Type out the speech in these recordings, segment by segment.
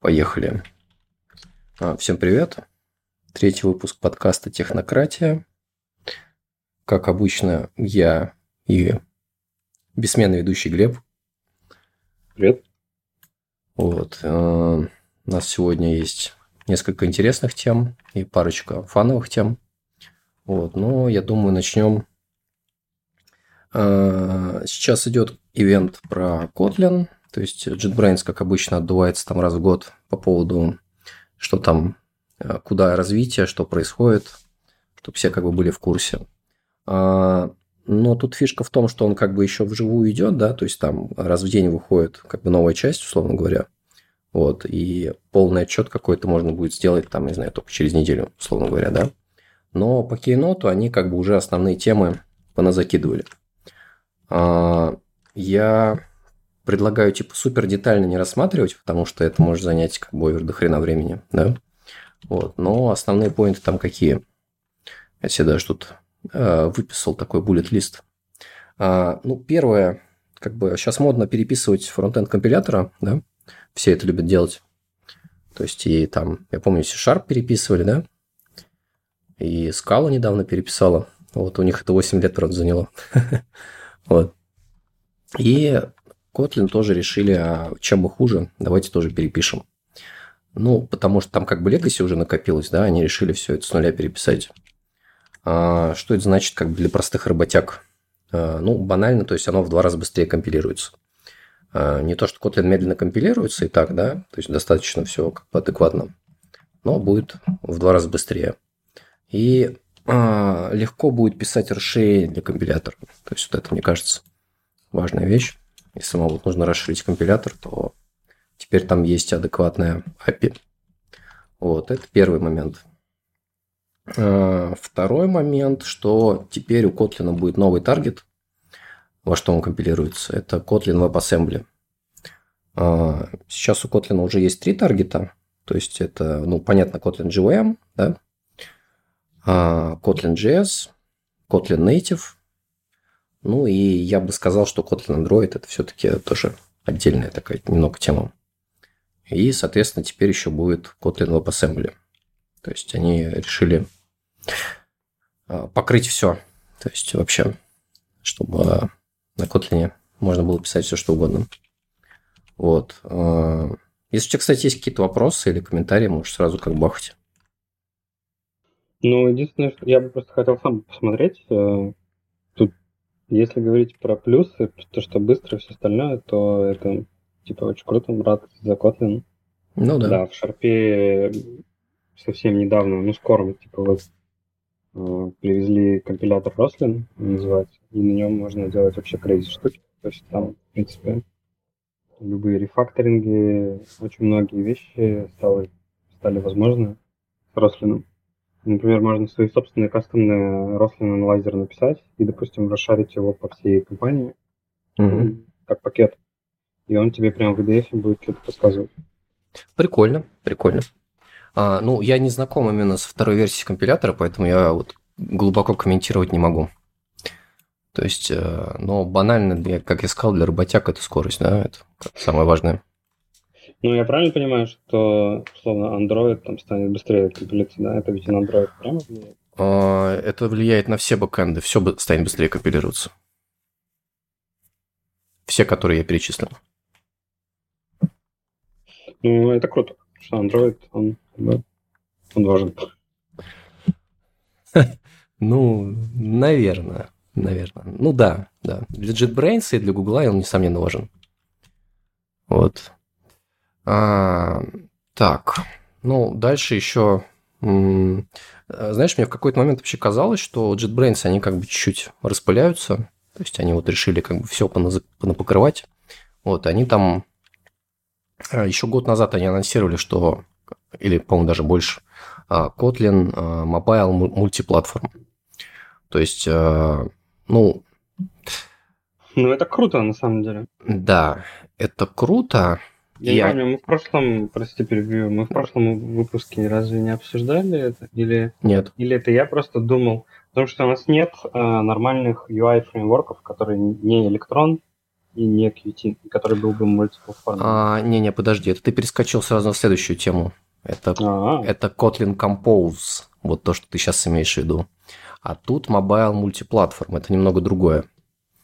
Поехали. А, всем привет. Третий выпуск подкаста «Технократия». Как обычно, я и бессменный ведущий Глеб. Привет. Вот. А, у нас сегодня есть несколько интересных тем и парочка фановых тем. Вот. Но я думаю, начнем. А, сейчас идет ивент про Kotlin, то есть JetBrains, как обычно, отдувается там раз в год по поводу, что там, э, куда развитие, что происходит, чтобы все как бы были в курсе. А, но тут фишка в том, что он как бы еще вживую идет, да, то есть там раз в день выходит как бы новая часть, условно говоря. Вот, и полный отчет какой-то можно будет сделать там, не знаю, только через неделю, условно говоря, да. Но по кейноту они как бы уже основные темы поназакидывали. А, я предлагаю, типа, супер детально не рассматривать, потому что это может занять как бы до хрена времени, да. Вот. Но основные поинты там какие? Я себе даже тут э, выписал такой буллет-лист. А, ну, первое, как бы сейчас модно переписывать фронтенд компилятора, да, все это любят делать. То есть, и там, я помню, C-Sharp переписывали, да, и Scala недавно переписала. Вот у них это 8 лет, правда, заняло. Вот. И Kotlin тоже решили, а чем мы хуже, давайте тоже перепишем. Ну, потому что там как бы Legacy уже накопилось, да, они решили все это с нуля переписать. А, что это значит как бы для простых работяг? А, ну, банально, то есть оно в два раза быстрее компилируется. А, не то, что Kotlin медленно компилируется и так, да, то есть достаточно все как бы адекватно, но будет в два раза быстрее. И легко будет писать расширение для компилятора. То есть вот это, мне кажется, важная вещь. Если вам вот нужно расширить компилятор, то теперь там есть адекватная API. Вот, это первый момент. А, второй момент, что теперь у Kotlin будет новый таргет, во что он компилируется. Это Kotlin WebAssembly. А, сейчас у Kotlin уже есть три таргета. То есть это, ну, понятно, Kotlin JVM, да? А, Kotlin JS, Kotlin Native – ну и я бы сказал, что Kotlin Android это все-таки тоже отдельная такая немного тема. И, соответственно, теперь еще будет Kotlin WebAssembly. То есть они решили а, покрыть все. То есть вообще, чтобы на Kotlin можно было писать все, что угодно. Вот. А, если у тебя, кстати, есть какие-то вопросы или комментарии, можешь сразу как бахать. Ну, единственное, что я бы просто хотел сам посмотреть, э, если говорить про плюсы, то, что быстро все остальное, то это типа очень круто, рад за Kotlin. Ну да. Да, в Шарпе совсем недавно, ну скоро, типа вот э, привезли компилятор Roslyn, называется, и на нем можно делать вообще crazy штуки. То есть там, в принципе, любые рефакторинги, очень многие вещи стали, стали возможны с Roslyn. Например, можно свои собственные кастомные Roslyn аналайзер написать и, допустим, расшарить его по всей компании угу. как пакет. И он тебе прямо в VDF будет что-то подсказывать. Прикольно, прикольно. А, ну, я не знаком именно с второй версией компилятора, поэтому я вот глубоко комментировать не могу. То есть, э, но банально, как я сказал, для работяг это скорость, да, это самое важное. Ну, я правильно понимаю, что, условно, Android там станет быстрее компилироваться, да? Это ведь на Android прямо влияет? А, это влияет на все бэкэнды, все станет быстрее компилироваться. Все, которые я перечислил. Ну, это круто, что Android, он, он важен. Ну, наверное, наверное. Ну да, да. Для JetBrains и для Google он, несомненно, важен. Вот. А, так, ну, дальше еще... Знаешь, мне в какой-то момент вообще казалось, что JetBrains, они как бы чуть-чуть распыляются. То есть они вот решили как бы все понапокрывать. Вот, они там... А, еще год назад они анонсировали, что... Или, по-моему, даже больше. А, Kotlin Mobile мультиплатформ. То есть, ну... Ну, это круто, на самом деле. Да, это круто. Я, я не помню, мы в прошлом, прости, перебью, мы в прошлом выпуске разве не обсуждали это? Или, нет. Или это я просто думал, потому что у нас нет э, нормальных UI-фреймворков, которые не электрон, и не Qt, который был бы мультиплатформенный. А, не-не, подожди, это ты перескочил сразу на следующую тему. Это, А, это Kotlin Compose, вот то, что ты сейчас имеешь в виду. А тут Mobile Multiplatform, это немного другое.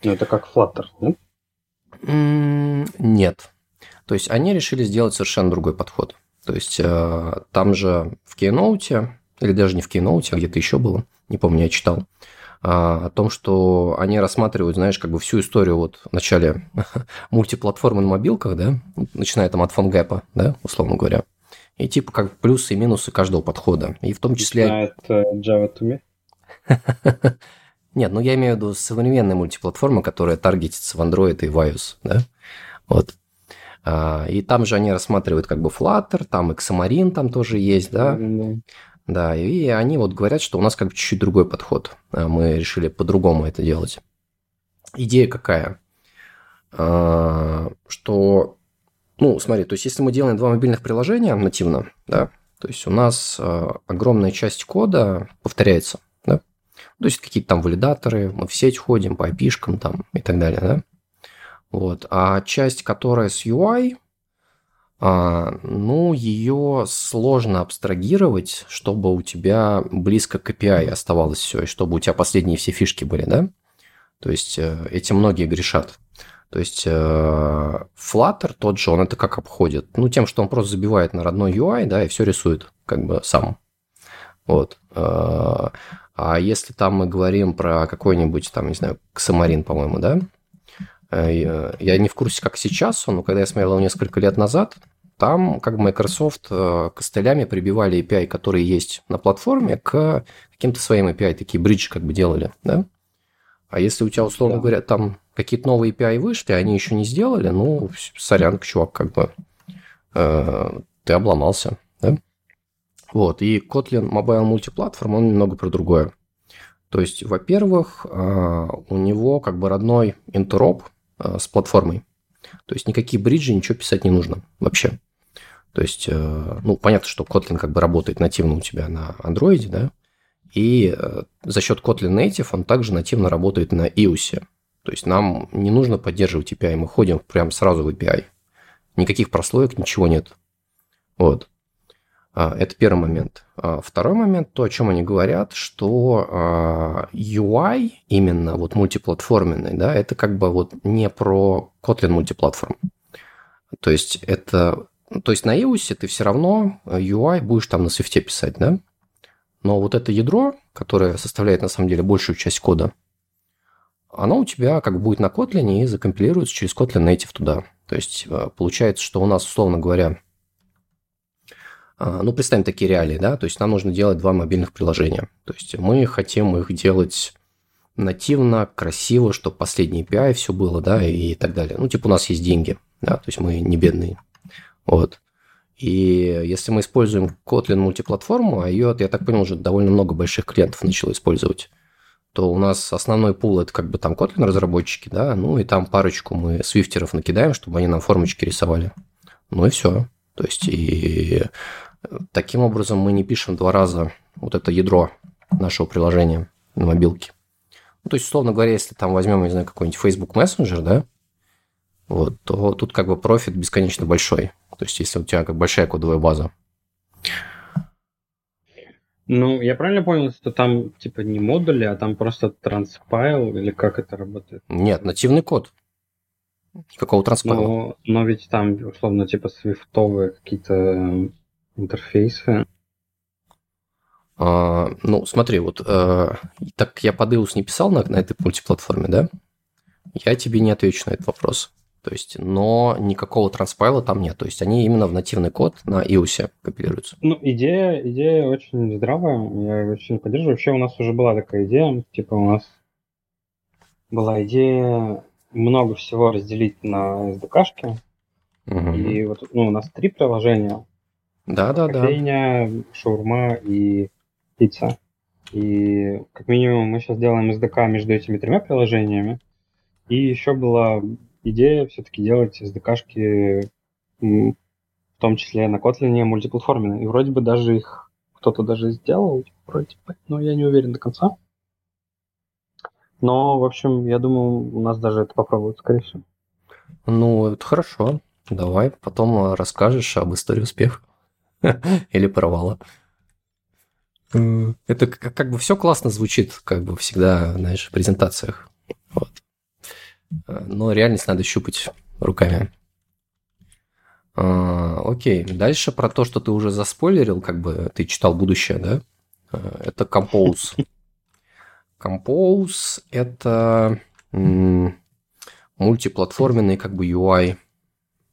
ну это как Flutter, да? М, Нет. То есть они решили сделать совершенно другой подход. То есть э, там же в Keynote, или даже не в Keynote, а где-то еще было, не помню, я читал, а, о том, что они рассматривают, знаешь, как бы всю историю вот в начале мультиплатформы на мобилках, да, начиная там от фонгэпа, да, условно говоря, и типа как плюсы и минусы каждого подхода. И в том числе... Знает э, Java to me. Нет, ну я имею в виду современные мультиплатформы, которые таргетятся в Android и в iOS, да? Вот. А, И там же они рассматривают как бы Flutter, там Xamarin там тоже есть, да? Да. Да, и они вот говорят, что у нас как бы чуть-чуть другой подход. А, Мы решили по-другому это делать. Идея какая? А, Что, ну, смотри, то есть если мы делаем два мобильных приложения нативно, да, то есть у нас огромная часть кода повторяется, да, то есть какие-то там валидаторы, мы в сеть ходим по IP-шкам там и так далее, да. Вот. А часть, которая с UI, а, ну, ее сложно абстрагировать, чтобы у тебя близко к API оставалось все, и чтобы у тебя последние все фишки были, да? То есть э, этим многие грешат. То есть э, Flutter тот же, он это как обходит? Ну, тем, что он просто забивает на родной UI, да, и все рисует как бы сам. Вот. Э, А если там мы говорим про какой-нибудь, там, не знаю, Xamarin, по-моему, да? Э, Я не в курсе, как сейчас но когда я смотрел его несколько лет назад, там как бы Microsoft э, костылями прибивали API, которые есть на платформе, к каким-то своим API, такие бриджи как бы делали, да? А если у тебя, условно Да. говоря, там какие-то новые API вышли, они еще не сделали, ну, сорян, чувак, как бы э, ты обломался, да? Вот, и Kotlin Mobile Multiplatform, он немного про другое. То есть, во-первых, э, у него как бы родной интероп с платформой. То есть, никакие бриджи, ничего писать не нужно вообще. То есть, э, ну, понятно, что Kotlin как бы работает нативно у тебя на Android, да, и э, за счет Kotlin Native он также нативно работает на iOS. То есть нам не нужно поддерживать API, мы ходим прям сразу в API. Никаких прослоек, ничего нет. Вот. А, Это первый момент. А Второй момент, то, о чем они говорят, что а, UI именно вот мультиплатформенный, да, это как бы вот не про Kotlin мультиплатформ. То есть это, ну, то есть на iOS ты все равно UI будешь там на Swift писать, да? Но вот это ядро, которое составляет на самом деле большую часть кода, оно у тебя как будет на Kotlin и закомпилируется через Kotlin Native туда. То есть получается, что у нас, условно говоря, а, ну, представим такие реалии, да, то есть нам нужно делать два мобильных приложения. То есть мы хотим их делать нативно, красиво, чтобы последний API все было, да, и так далее. Ну, типа у нас есть деньги, да, то есть мы не бедные. Вот. И если мы используем Kotlin мультиплатформу, а ее, я так понял, уже довольно много больших клиентов начало использовать, то у нас основной пул это как бы там Kotlin разработчики, да, ну и там парочку мы свифтеров накидаем, чтобы они нам формочки рисовали. Ну и все. То есть и таким образом мы не пишем два раза вот это ядро нашего приложения на мобилке. Ну, то есть, условно говоря, если там возьмем, не знаю, какой-нибудь Facebook Messenger, да, вот, то тут как бы профит бесконечно большой. То есть, если у тебя как большая кодовая база. Ну, я правильно понял, что там типа не модули, а там просто транспайл, или как это работает? Нет, нативный код. Никакого транспайла. Но, но ведь там, условно, типа свифтовые какие-то интерфейсы. А, ну, смотри, вот э, так я под iOS не писал на, на этой мультиплатформе, да? Я тебе не отвечу на этот вопрос. То есть, но никакого транспайла там нет. То есть, они именно в нативный код на iOS компилируются. Ну, идея, идея очень здравая, я ее очень поддерживаю. Вообще у нас уже была такая идея, типа у нас была идея много всего разделить на SDK-шки. Мгм. И вот ну, у нас три приложения. Да, да, да. Кофейня, шаурма и пицца. И как минимум мы сейчас делаем SDK между этими тремя приложениями. И еще была идея все-таки делать SDK-шки в том числе на Kotlin мультиплатформенные. И вроде бы даже их кто-то даже сделал, вроде бы, но я не уверен до конца. Но, в общем, я думаю, у нас даже это попробуют, скорее всего. Ну, это хорошо. Давай потом расскажешь об истории успеха или провала. Это как бы все классно звучит, как бы всегда, знаешь, в презентациях. Вот. Но реальность надо щупать руками. А, окей, дальше про то, что ты уже заспойлерил, как бы ты читал будущее, да? Это Compose. Compose – это мультиплатформенный как бы UI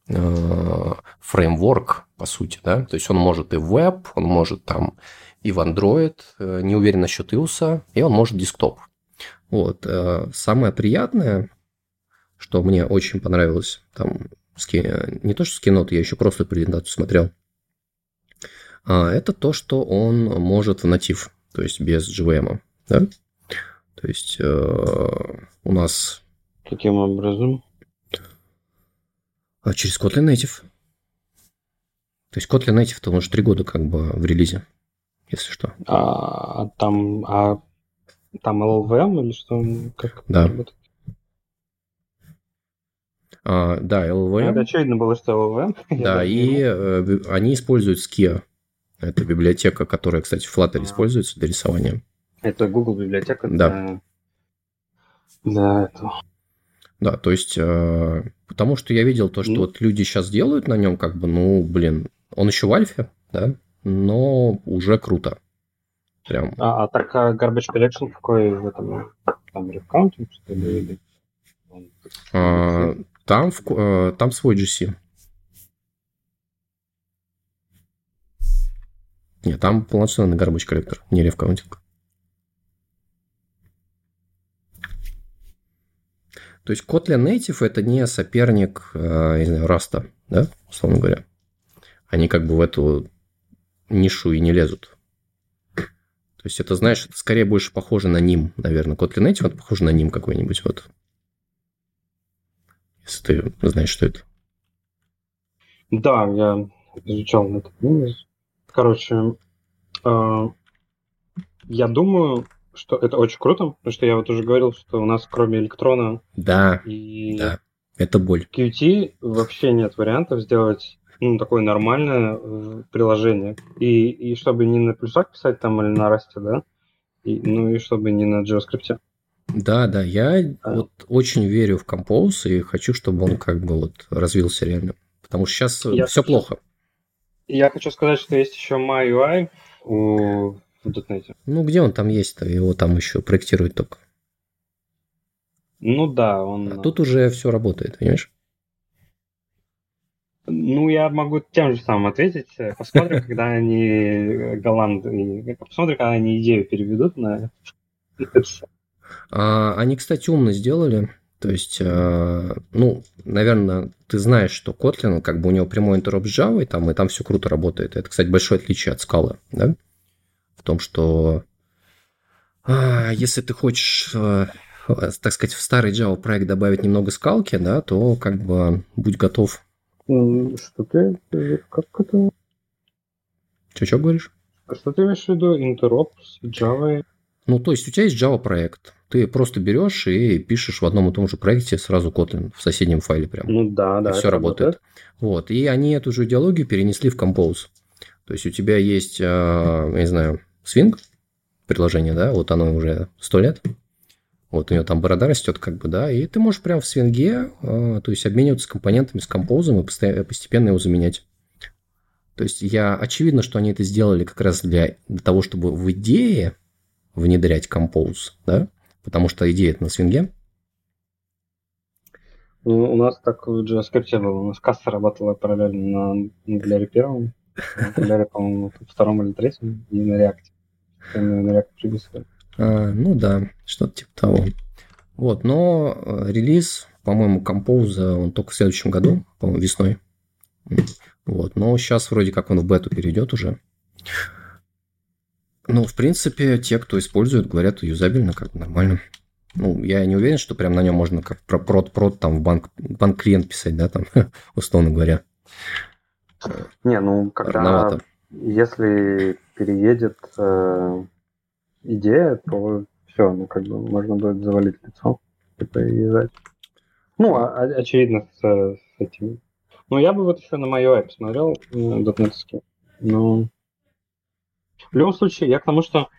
э, фреймворк, по сути, да, то есть он может и в веб, он может там и в Android, э, не уверен насчет iOS, и он может десктоп. Вот. Э, самое приятное, что мне очень понравилось, там, не то что с кино, я еще просто презентацию смотрел, а это то, что он может в натив, то есть без JVM. Да? То есть э, у нас... Каким образом? А через Kotlin Native. То есть Kotlin Native то уже три года как бы в релизе, если что. А там, а, там LLVM или что? Как да. А, да, LLVM. Это очевидно было, что LLVM. Да, и э, они используют Skia. Это библиотека, которая, кстати, в Flutter а. используется для рисования. Это Google библиотека да. для этого. Да, то есть, э, потому что я видел то, что м-м. вот люди сейчас делают на нем, как бы, ну, блин, он еще в альфе, да, но уже круто. Прям. А, а так а Garbage Collection какой в этом, там, refcounting, что ли, или... А, там, в, э, там свой GC. Нет, там полноценный garbage коллектор, не ревкаунтинг. То есть Kotlin Native это не соперник, э, не знаю, Rust, да, условно говоря. Они как бы в эту нишу и не лезут. То есть это, знаешь, это скорее больше похоже на ним, наверное. Kotlin Native это похоже на ним какой-нибудь вот. Если ты знаешь, что это. Да, я изучал этот Короче, э, я думаю, что это очень круто, потому что я вот уже говорил, что у нас кроме электрона да, и да, это боль. Qt вообще нет вариантов сделать ну, такое нормальное э, приложение. И, и чтобы не на плюсах писать там или на расте, да, и, ну и чтобы не на JavaScript. Да, да, я а. вот очень верю в Compose и хочу, чтобы он как бы вот развился реально. Потому что сейчас я все хочу, плохо. Я хочу сказать, что есть еще MyUI у в .NET. Ну, где он там есть-то? Его там еще проектируют только. Ну да, он... А тут уже все работает, понимаешь? Ну, я могу тем же самым ответить. Посмотрим, когда они голланды... Посмотрим, когда они идею переведут на... А, они, кстати, умно сделали. То есть, э, ну, наверное, ты знаешь, что Kotlin, как бы у него прямой интероп с Java, и там, и там все круто работает. Это, кстати, большое отличие от скалы, да? в том, что а, если ты хочешь, так сказать, в старый Java проект добавить немного скалки, да, то как бы будь готов. Что ты, как это? Че, что говоришь? А что ты имеешь в виду? Интероп с Java? Ну, то есть у тебя есть Java проект. Ты просто берешь и пишешь в одном и том же проекте сразу Kotlin в соседнем файле прям. Ну да, да. И все работает. работает. Вот. И они эту же идеологию перенесли в Compose. То есть у тебя есть, я не знаю, Swing приложение, да, вот оно уже сто лет. Вот у него там борода растет, как бы, да, и ты можешь прямо в свинге, э, то есть обмениваться компонентами с композом и постепенно его заменять. То есть я очевидно, что они это сделали как раз для, для того, чтобы в идее внедрять композ, да, потому что идея это на свинге. Ну, у нас так в JavaScript было, у нас касса работала параллельно на Angular первом, на Angular, по-моему, втором или третьем, и на React на React приписывали. А, ну да, что-то типа того. Вот, но э, релиз, по-моему, Compose, он только в следующем году, по-моему, весной. Вот, но сейчас вроде как он в бету перейдет уже. Ну, в принципе, те, кто использует, говорят, юзабельно, как нормально. Ну, я не уверен, что прям на нем можно как про прод-прод там в банк, банк клиент писать, да, там, условно говоря. Не, ну, когда... Рановато. Если переедет э, идея, то все, ну как бы можно будет завалить лицо и поезжать. Ну, а, очевидно, с, с этим. Ну, я бы вот еще на MyUI посмотрел, дотнетовский. Но в любом случае, я к тому, что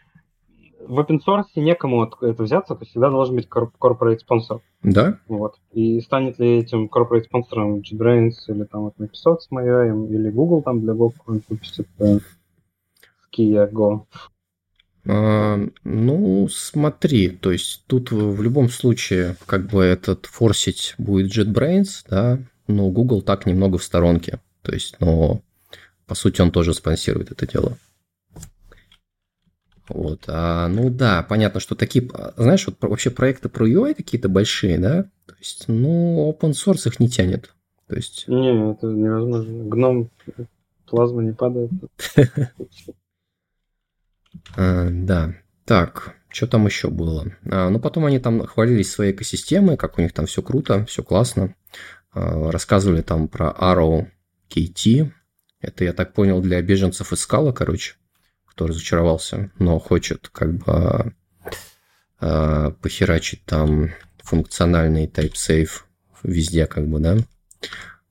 в open source некому это взяться, то всегда должен быть corporate спонсор. Да. Вот. И станет ли этим corporate спонсором JetBrains или там вот Microsoft с MyUI, или Google там для Go какой-нибудь выпустит э, Kia Go. А, ну, смотри, то есть тут в любом случае как бы этот форсить будет JetBrains, да, но Google так немного в сторонке. То есть, но по сути он тоже спонсирует это дело. Вот, а, ну да, понятно, что такие, знаешь, вот вообще проекты про UI какие-то большие, да, то есть, ну, open source их не тянет. То есть... Не, это невозможно. Гном плазма не падает. А, да. Так, что там еще было? А, ну, потом они там хвалились своей экосистемой, как у них там все круто, все классно. А, рассказывали там про Arrow KT. Это, я так понял, для беженцев из скала, короче, кто разочаровался, но хочет как бы а, похерачить там функциональный type-safe везде, как бы, да.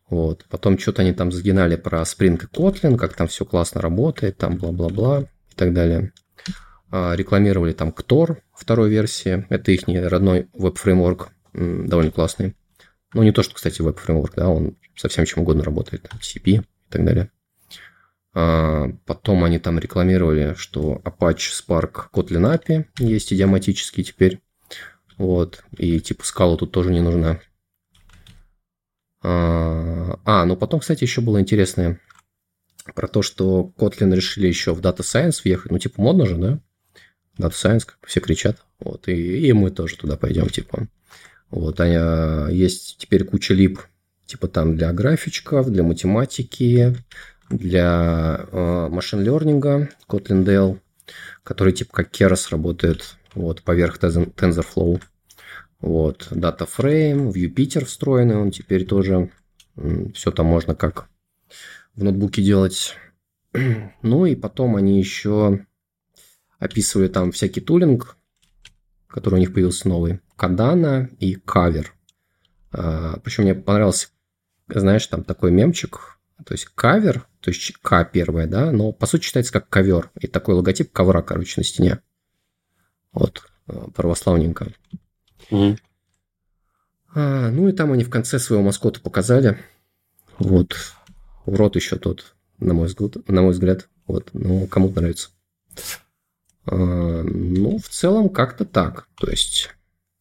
Вот. Потом что-то они там загинали про Spring и Kotlin, как там все классно работает, там бла-бла-бла так далее. А, рекламировали там Ktor второй версии. Это их родной веб-фреймворк, довольно классный. Ну, не то, что, кстати, веб-фреймворк, да, он совсем чем угодно работает, CP и так далее. А, потом они там рекламировали, что Apache Spark Kotlin API есть идиоматический теперь. Вот. И типа скала тут тоже не нужна. А, а, ну потом, кстати, еще было интересное про то, что Kotlin решили еще в Data Science въехать. Ну, типа, модно же, да? Data Science, как все кричат. Вот, и, и мы тоже туда пойдем, типа. Вот, а есть теперь куча лип, типа там для графичков, для математики, для э, машин лернинга, Kotlin DL, который типа как Keras работает вот, поверх TensorFlow. Вот, Data Frame, в Jupyter встроенный, он теперь тоже все там можно как в ноутбуке делать. Ну и потом они еще описывали там всякий тулинг, который у них появился новый. Кадана и Кавер. А, Причем мне понравился, знаешь, там такой мемчик, то есть кавер, то есть К первая, да, но по сути читается как ковер. И такой логотип ковра, короче, на стене. Вот, а, православненько. Mm. А, ну и там они в конце своего маскота показали. Вот. Урод еще тот, на мой взгляд. На мой взгляд. Вот. Ну, кому нравится. А, ну, в целом, как-то так. То есть,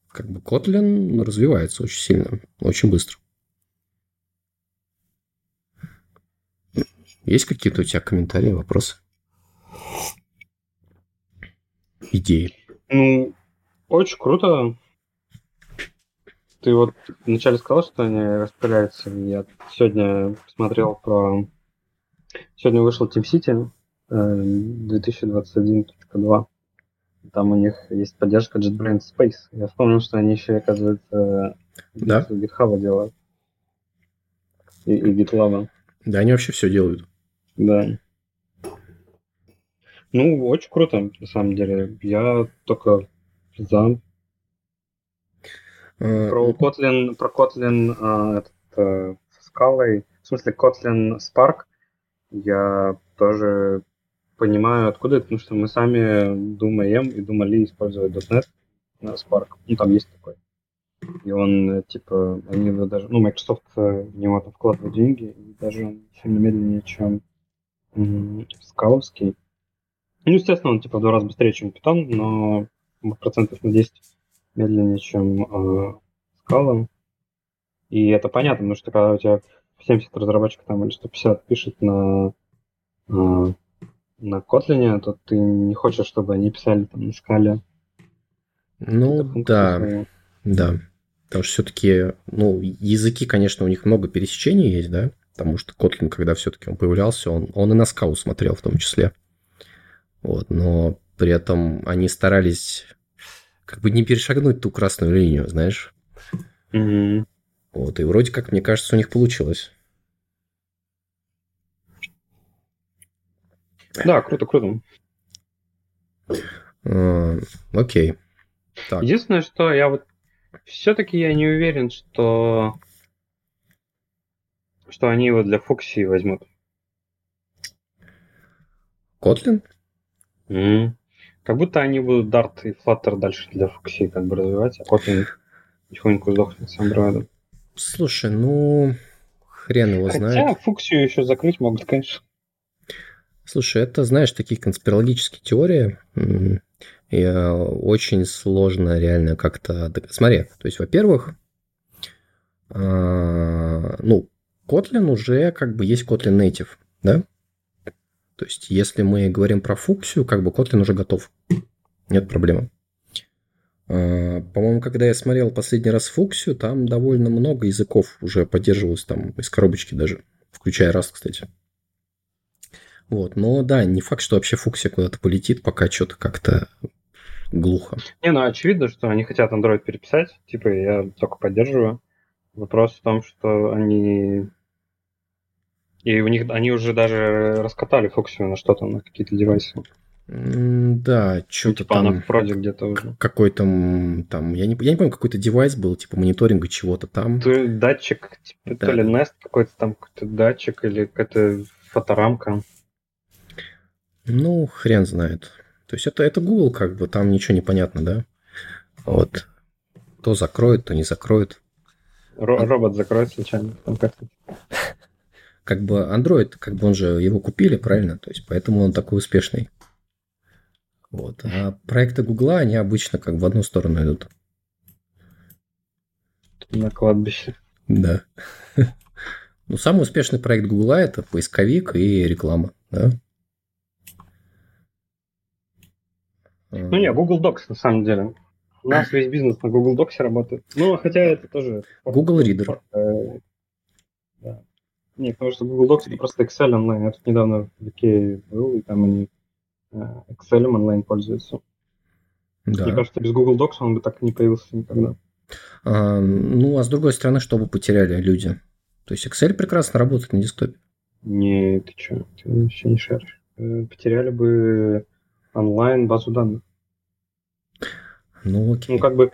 как бы Kotlin развивается очень сильно, очень быстро. Есть какие-то у тебя комментарии, вопросы? Идеи? Ну, очень круто. Ты вот вначале сказал, что они распыляются. Я сегодня посмотрел про... Сегодня вышел Team City 2021.2. Там у них есть поддержка JetBrains Space. Я вспомнил, что они еще, оказывается, да? GitHub делают. И, и GitLab. Да, они вообще все делают. Да. Ну, очень круто, на самом деле. Я только за. Э, про Kotlin, про Kotlin а, этот, э, со скалой, в смысле Kotlin Spark, я тоже понимаю, откуда это, потому что мы сами думаем и думали использовать .NET на Spark. Ну, там есть такой. И он, типа, они даже, ну, Microsoft в него там вкладывает деньги, и даже он сильно медленнее, чем скаловский. Ну, естественно, он, типа, в два раза быстрее, чем Python, но процентов на 10 медленнее, чем э, скала. И это понятно, потому что когда у тебя 70 разработчиков там или 150 пишет на э, на Kotlin, то ты не хочешь, чтобы они писали там на скале. Ну, да, да. Потому что все-таки, ну, языки, конечно, у них много пересечений есть, да, потому что Kotlin, когда все-таки он появлялся, он, он и на скалу смотрел в том числе. Вот, но при этом они старались как бы не перешагнуть ту красную линию, знаешь. Mm-hmm. Вот, и вроде как, мне кажется, у них получилось. Да, круто, круто. А, окей. Так. Единственное, что я вот Все-таки я не уверен, что что они его для Фокси возьмут. Kotlin? Mm. Как будто они будут Dart и Flutter дальше для Фокси как бы развивать, а Kotlin потихоньку сдохнет с Android. Слушай, ну, хрен его Хотя знает. Хотя Фуксию еще закрыть могут, конечно. Слушай, это, знаешь, такие конспирологические теории. И очень сложно реально как-то... Смотри, то есть, во-первых, а, ну, Kotlin уже как бы есть Kotlin Native, да? То есть, если мы говорим про фуксию, как бы Kotlin уже готов. Нет проблемы. А, по-моему, когда я смотрел последний раз фуксию, там довольно много языков уже поддерживалось там из коробочки даже, включая Rust, кстати. Вот, но да, не факт, что вообще фуксия куда-то полетит, пока что-то как-то глухо. Не, ну очевидно, что они хотят Android переписать, типа я только поддерживаю. Вопрос в том, что они и у них они уже даже раскатали фокусию на что-то, на какие-то девайсы. Да, что-то типа там... Она в проде где-то уже. Какой-то там, я не, я не помню, какой-то девайс был, типа мониторинга чего-то там. То ли датчик, типа, да. то ли Nest какой-то там, какой-то датчик или какая-то фоторамка. Ну, хрен знает. То есть это, это Google, как бы, там ничего не понятно, да? Вот. То закроет, то не закроет. Ро- робот закроет случайно. Там как-то как бы Android, как бы он же его купили, правильно? То есть поэтому он такой успешный. Вот. А проекты Гугла, они обычно как в одну сторону идут. На кладбище. Да. Ну, самый успешный проект Гугла – это поисковик и реклама, да? Ну, не, Google Docs, на самом деле. У нас весь бизнес на Google Docs работает. Ну, хотя это тоже... Google Reader. Да. Нет, потому что Google Docs это просто Excel онлайн. Я тут недавно в Икее был, и там они э, Excel онлайн пользуются. Да. Мне кажется, без Google Docs он бы так не появился никогда. А, ну, а с другой стороны, что бы потеряли люди? То есть Excel прекрасно работает на десктопе. Не, ты что, ты вообще не шаришь. Э, потеряли бы онлайн базу данных. Ну, окей. Ну, как бы...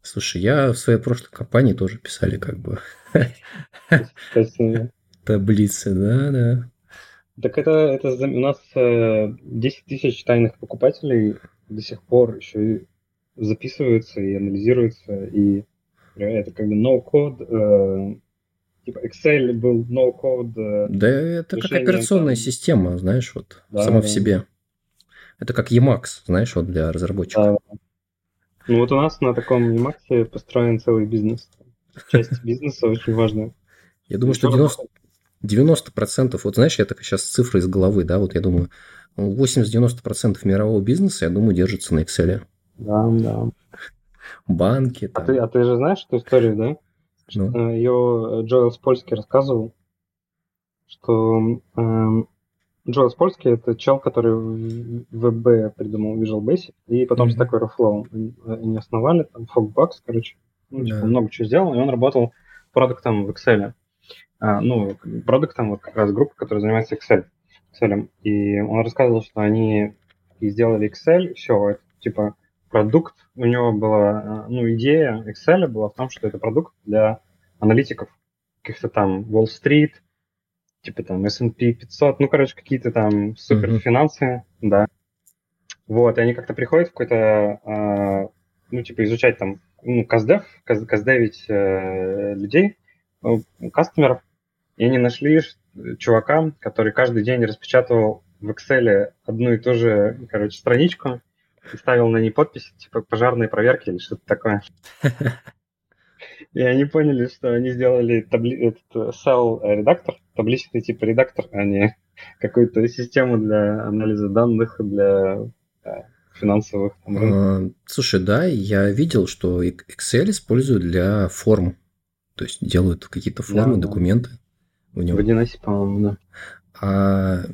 Слушай, я в своей прошлой компании тоже писали как бы таблицы, да, да. Так это, это у нас 10 э, тысяч тайных покупателей до сих пор еще и записываются и анализируются, и это как бы no-code, э, типа Excel был no-code. Э, да, это как операционная там... система, знаешь, вот да, сама да. в себе. Это как Emacs, знаешь, вот для разработчиков. Да. Ну вот у нас на таком Emacs построен целый бизнес. Часть бизнеса очень важная. Я думаю, что 90, 90%, вот знаешь, я так сейчас цифры из головы, да, вот я думаю, 80-90% мирового бизнеса, я думаю, держится на Excel. Да, да. Банки. А ты, а ты же знаешь эту историю, да? Ну. Ее Джоэл Спольский рассказывал, что э, Джоэл Спольский это чел, который в VB придумал Visual Basic, и потом mm-hmm. Stack Overflow они основали, там Fogbox, короче, ну, типа, да. много чего сделал, и он работал продуктом в Excel. А, ну, продуктом вот как раз группа, которая занимается Excel. Excel. И он рассказывал, что они и сделали Excel, все, это типа продукт, у него была, а, ну, идея Excel была в том, что это продукт для аналитиков, каких-то там Wall Street, типа там S&P 500, ну, короче, какие-то там суперфинансы, uh-huh. да. Вот, и они как-то приходят в какой-то, э, ну, типа, изучать там, ну, каздев, каздевить э, людей, ну, кастомеров, и они нашли чувака, который каждый день распечатывал в Excel одну и ту же, короче, страничку и ставил на ней подпись, типа, пожарные проверки или что-то такое. И они поняли, что они сделали табли... этот cell редактор, табличный типа редактор, а не какую-то систему для анализа данных, для финансовых. Там, а, слушай, да, я видел, что Excel используют для форм. То есть делают какие-то формы, да, документы. В, нем. в 1С, по-моему, да. А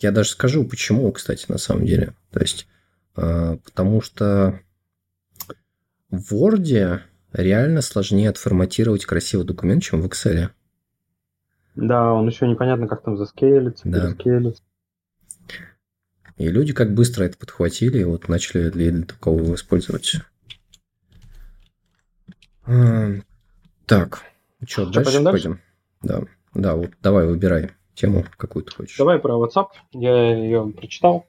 я даже скажу, почему, кстати, на самом деле. То есть, а, потому что в Word реально сложнее отформатировать красивый документ, чем в Excel. Да, он еще непонятно, как там заскейлится, да. перескейлится. И люди как быстро это подхватили и вот начали для, для такого использовать. Так, что, дальше пойдем? дальше? Да, да, вот давай выбирай тему, какую ты хочешь. Давай про WhatsApp. Я ее прочитал.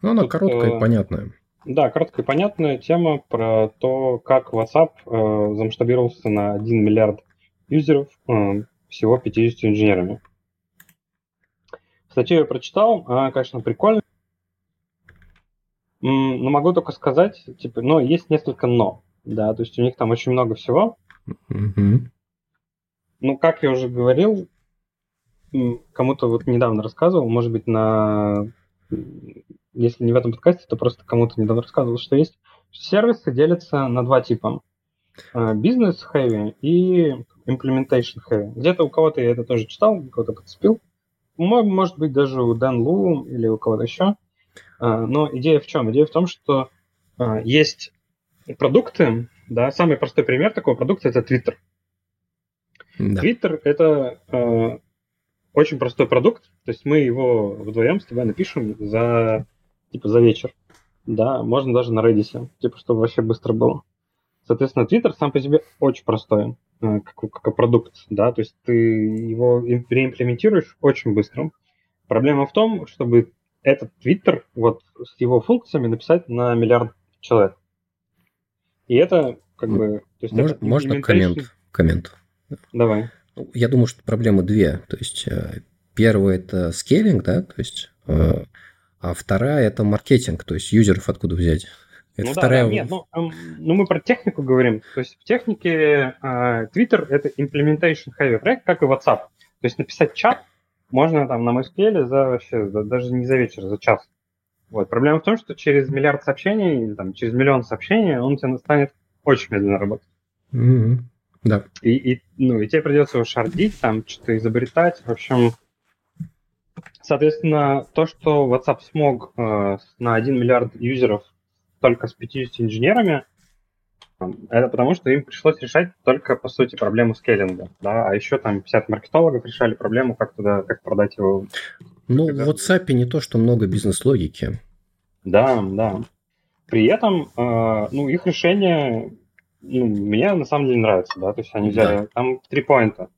Ну, она Тут, короткая э, и понятная. Да, короткая и понятная тема про то, как WhatsApp э, замасштабировался на 1 миллиард юзеров э, всего 50 инженерами. Статью я прочитал, она, конечно, прикольная. Но могу только сказать, типа, но есть несколько но. Да, то есть у них там очень много всего. Mm-hmm. Ну, как я уже говорил, кому-то вот недавно рассказывал, может быть, на если не в этом подкасте, то просто кому-то недавно рассказывал, что есть сервисы делятся на два типа. Бизнес heavy и implementation heavy. Где-то у кого-то я это тоже читал, у кого-то подцепил. Может быть, даже у Дэн Лу или у кого-то еще. А, но идея в чем? Идея в том, что а, есть продукты, да, самый простой пример такого продукта это Twitter. Да. Twitter это э, очень простой продукт, то есть мы его вдвоем с тобой напишем за типа за вечер. Да, можно даже на Redis, типа, чтобы вообще быстро было. Соответственно, Twitter сам по себе очень простой, как, как продукт, да, то есть ты его реимплементируешь очень быстро. Проблема в том, чтобы этот Twitter вот с его функциями написать на миллиард человек. И это как бы... То есть можно, это можно коммент, коммент? Давай. Я думаю, что проблемы две. То есть э, первое это скейлинг, да, то есть э, а вторая это маркетинг, то есть юзеров откуда взять. Это ну вторая... да, да, нет, ну, эм, ну мы про технику говорим. То есть в технике э, Twitter это implementation heavy проект, как и WhatsApp. То есть написать чат можно там на MySQL за вообще за, даже не за вечер, за час. Вот. Проблема в том, что через миллиард сообщений, или, там, через миллион сообщений он тебе станет очень медленно работать. Mm-hmm. Да. И, и, ну, и тебе придется его шардить, там, что-то изобретать. В общем, Соответственно, то, что WhatsApp смог э, на 1 миллиард юзеров только с 50 инженерами, это потому, что им пришлось решать только, по сути, проблему скейлинга. Да? А еще там 50 маркетологов решали проблему, как туда, как продать его. Ну, в WhatsApp не то, что много бизнес-логики. Да, да. При этом, э, ну, их решение ну, мне на самом деле нравится, да, то есть они взяли, да. там три поинта.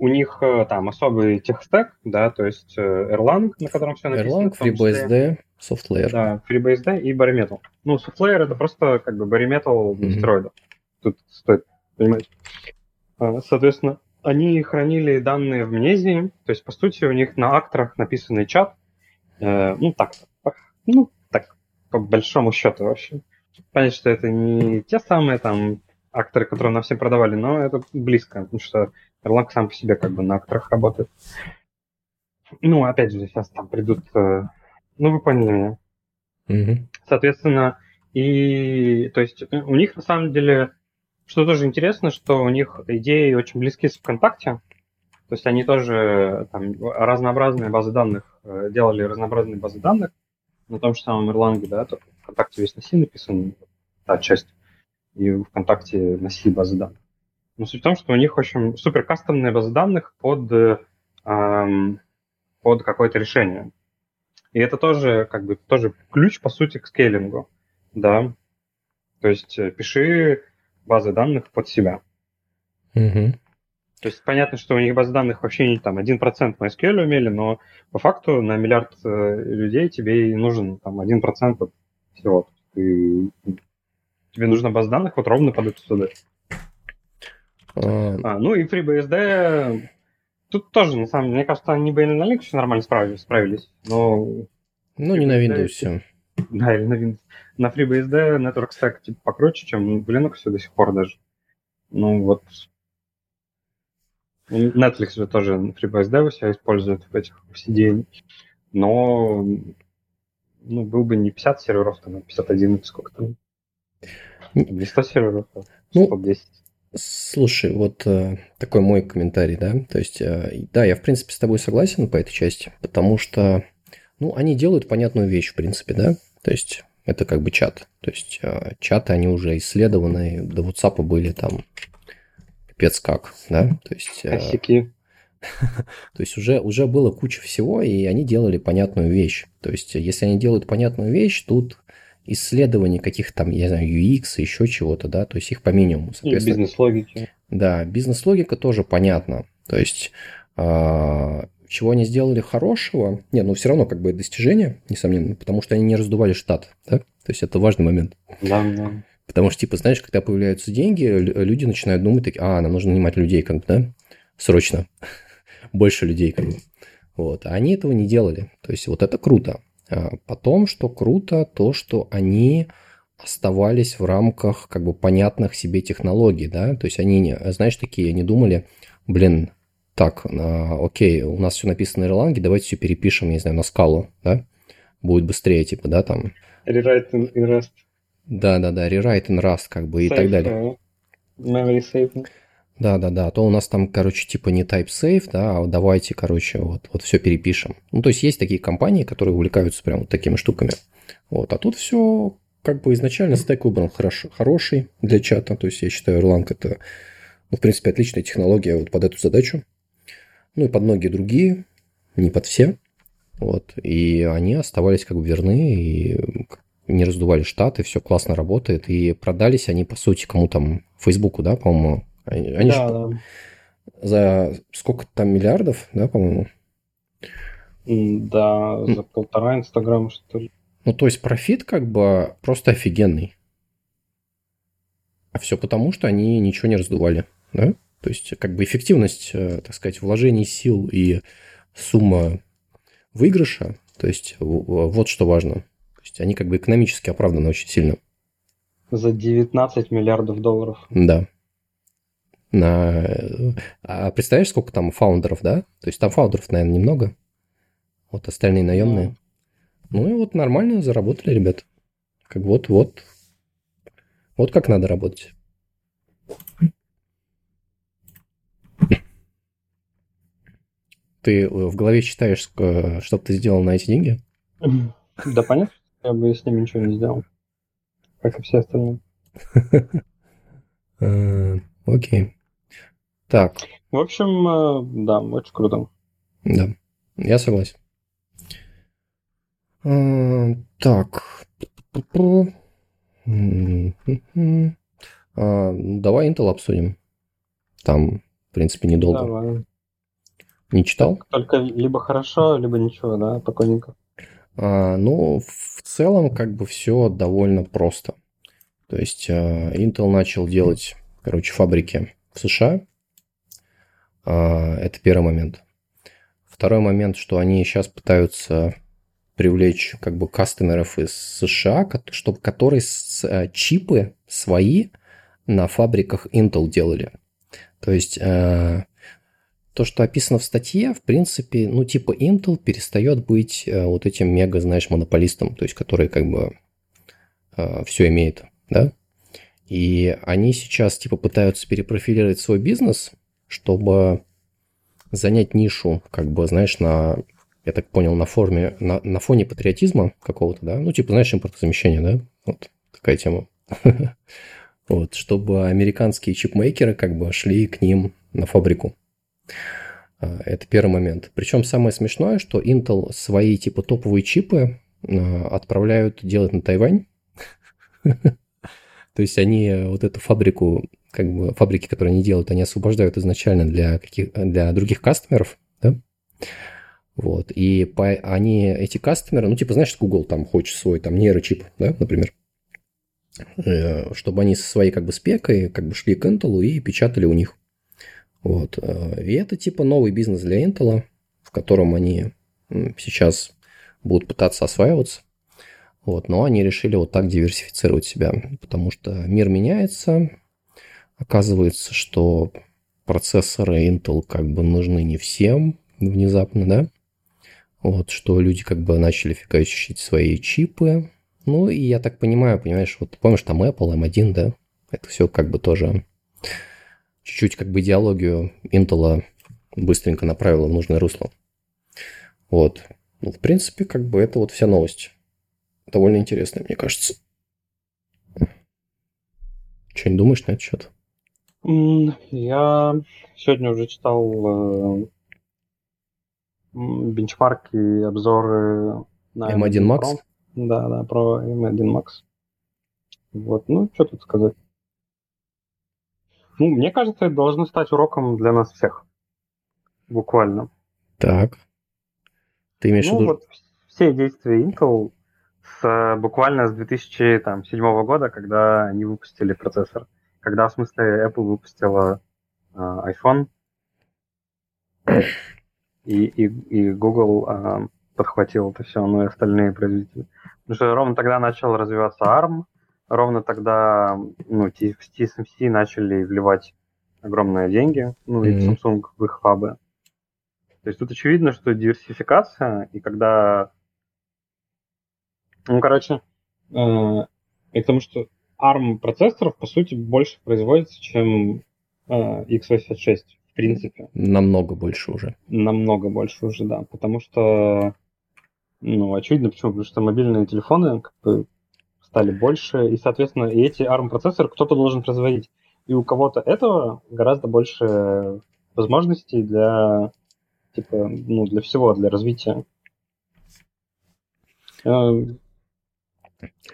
У них э, там особый техстек, да, то есть э, Erlang, на котором все написано. Erlang, FreeBSD, SoftLayer. Да, FreeBSD и Bare Metal. Ну, SoftLayer это просто как бы Bare Metal mm-hmm. стероидов. Тут стоит понимать. А, соответственно, они хранили данные в Мнезии, то есть, по сути, у них на акторах написанный чат, э, ну, так, ну, так, по большому счету вообще. Понятно, что это не те самые там акторы, которые нам всем продавали, но это близко, потому что Erlang сам по себе как бы на акторах работает. Ну, опять же, сейчас там придут... Э, ну, вы поняли меня. Mm-hmm. Соответственно, и... То есть у них, на самом деле, что тоже интересно, что у них идеи очень близки с ВКонтакте. То есть они тоже там разнообразные базы данных, э, делали разнообразные базы данных на том же самом Erlang, да, только ВКонтакте весь на C написан, та часть, и ВКонтакте на C базы данных. Но суть в том, что у них очень супер кастомная база данных под, эм, под какое-то решение. И это тоже как бы тоже ключ, по сути, к скейлингу. Да. То есть э, пиши базы данных под себя. Угу. То есть понятно, что у них базы данных вообще не там 1% MySQL умели, но по факту на миллиард э, людей тебе и нужен там 1% от всего. Ты, тебе нужна база данных вот ровно под эту задачу. А, а, ну и FreeBSD тут тоже, на самом деле, мне кажется, они бы и на Linux нормально справились, справились, но... Ну, не на Windows. Да, или на Windows. На FreeBSD Network Stack типа покруче, чем в Linux до сих пор даже. Ну вот. Netflix же тоже FreeBSD у себя использует в этих CDN. Но ну, был бы не 50 серверов, там, а 51, сколько там. Не 100 серверов, а 110. Ну, Слушай, вот э, такой мой комментарий, да, то есть, э, да, я в принципе с тобой согласен по этой части, потому что, ну, они делают понятную вещь, в принципе, да, то есть это как бы чат, то есть э, чаты, они уже исследованы, до WhatsApp были там. Пипец как, да, то есть... Косяки. То есть уже, уже было куча всего, и они делали понятную вещь. То есть если они делают понятную вещь, тут исследований каких-то там, я знаю, UX, еще чего-то, да, то есть их по минимуму. И бизнес-логики. Да, бизнес-логика тоже понятна. То есть а, чего они сделали хорошего, нет, ну все равно как бы достижение, несомненно, потому что они не раздували штат, да? То есть это важный момент. Да, да. Потому что, типа, знаешь, когда появляются деньги, люди начинают думать, такие, а, нам нужно нанимать людей, как бы, да, срочно, больше людей, как бы. Вот, а они этого не делали. То есть вот это круто. А потом, что круто, то, что они оставались в рамках как бы понятных себе технологий, да, то есть они, знаешь, такие не думали, блин, так, а, окей, у нас все написано на Erlang, давайте все перепишем, я не знаю, на скалу, да, будет быстрее, типа, да, там. Rewrite in Rust. Да-да-да, rewrite in Rust, как бы, safe, и так далее. Memory saving. Да-да-да, а то у нас там, короче, типа не type safe, да, а давайте, короче, вот, вот все перепишем. Ну, то есть есть такие компании, которые увлекаются прям вот такими штуками. Вот, а тут все как бы изначально стек выбран хорош, хороший для чата. То есть я считаю, Erlang это, ну, в принципе, отличная технология вот под эту задачу ну и под многие другие, не под все. Вот. И они оставались как бы верны и не раздували штаты, все классно работает. И продались они, по сути, кому там, Фейсбуку, да, по-моему. Они, они да, же да. за сколько там миллиардов, да, по-моему? Да, за полтора Инстаграма, что ли. Ну, то есть профит как бы просто офигенный. А все потому, что они ничего не раздували, да? То есть, как бы эффективность, э, так сказать, вложений сил и сумма выигрыша, то есть, вот что важно. То есть, они как бы экономически оправданы очень сильно. За 19 миллиардов долларов. Да. На... А представляешь, сколько там фаундеров, да? То есть, там фаундеров, наверное, немного. Вот остальные наемные. Да. Ну и вот нормально заработали, ребят. Как вот, вот. Вот как надо работать. Ты э, в голове считаешь, что ты сделал на эти деньги? Да понятно, я бы с ними ничего не сделал. Как и все остальные. Э, окей. Так. В общем, э, да, очень круто. Да, я согласен. Так. Давай Intel обсудим. Там, в принципе, недолго. Давай. Не читал? Только либо хорошо, либо ничего, да, спокойненько. А, ну, в целом, как бы все довольно просто. То есть а, Intel начал делать, короче, фабрики в США. А, это первый момент. Второй момент, что они сейчас пытаются привлечь как бы кастомеров из США, чтобы которые а, чипы свои на фабриках Intel делали. То есть а, то, что описано в статье, в принципе, ну, типа Intel перестает быть э, вот этим мега, знаешь, монополистом, то есть который как бы э, все имеет, да? И они сейчас типа пытаются перепрофилировать свой бизнес, чтобы занять нишу, как бы, знаешь, на, я так понял, на форме, на, на фоне патриотизма какого-то, да? Ну, типа, знаешь, импортозамещение, да? Вот такая тема. Вот, чтобы американские чипмейкеры как бы шли к ним на фабрику. А, это первый момент. Причем самое смешное, что Intel свои типа топовые чипы а, отправляют делать на Тайвань. То есть они вот эту фабрику, как бы фабрики, которые они делают, они освобождают изначально для, каких, для других кастомеров, да? Вот. И по, они, эти кастомеры, ну, типа, знаешь, Google там хочет свой там нейрочип, да, например, э, чтобы они со своей как бы спекой как бы шли к Intel и печатали у них. Вот. Э, и это типа новый бизнес для Intel, в котором они сейчас будут пытаться осваиваться. Вот. Но они решили вот так диверсифицировать себя, потому что мир меняется. Оказывается, что процессоры Intel как бы нужны не всем внезапно, да? Вот, что люди как бы начали фигачить свои чипы. Ну, и я так понимаю, понимаешь, вот помнишь, там Apple, M1, да? Это все как бы тоже чуть-чуть как бы идеологию Intel быстренько направила в нужное русло. Вот. Ну, в принципе, как бы это вот вся новость. Довольно интересная, мне кажется. Что не думаешь на этот счет? Я сегодня уже читал э, бенчмарки и обзоры на M1 Max? Да, да, про M1 Max. Вот, ну, что тут сказать. Ну, мне кажется, это должно стать уроком для нас всех. Буквально. Так. Ты имеешь в ну, виду... вот все действия Intel с, буквально с 2007 года, когда они выпустили процессор. Когда, в смысле, Apple выпустила э, iPhone, и, и, и Google э, подхватил это все, ну и остальные производители. Потому что ровно тогда начал развиваться ARM, ровно тогда ну, в TSMC начали вливать огромные деньги, ну и mm-hmm. Samsung в их фабы. То есть тут очевидно, что диверсификация, и когда... Ну, короче, э, и потому что ARM процессоров, по сути, больше производится, чем э, x86, в принципе. Намного больше уже. Намного больше уже, да. Потому что, ну, очевидно, почему. Потому что мобильные телефоны как бы стали больше, и, соответственно, и эти ARM-процессоры кто-то должен производить. И у кого-то этого гораздо больше возможностей для типа, ну, для всего, для развития.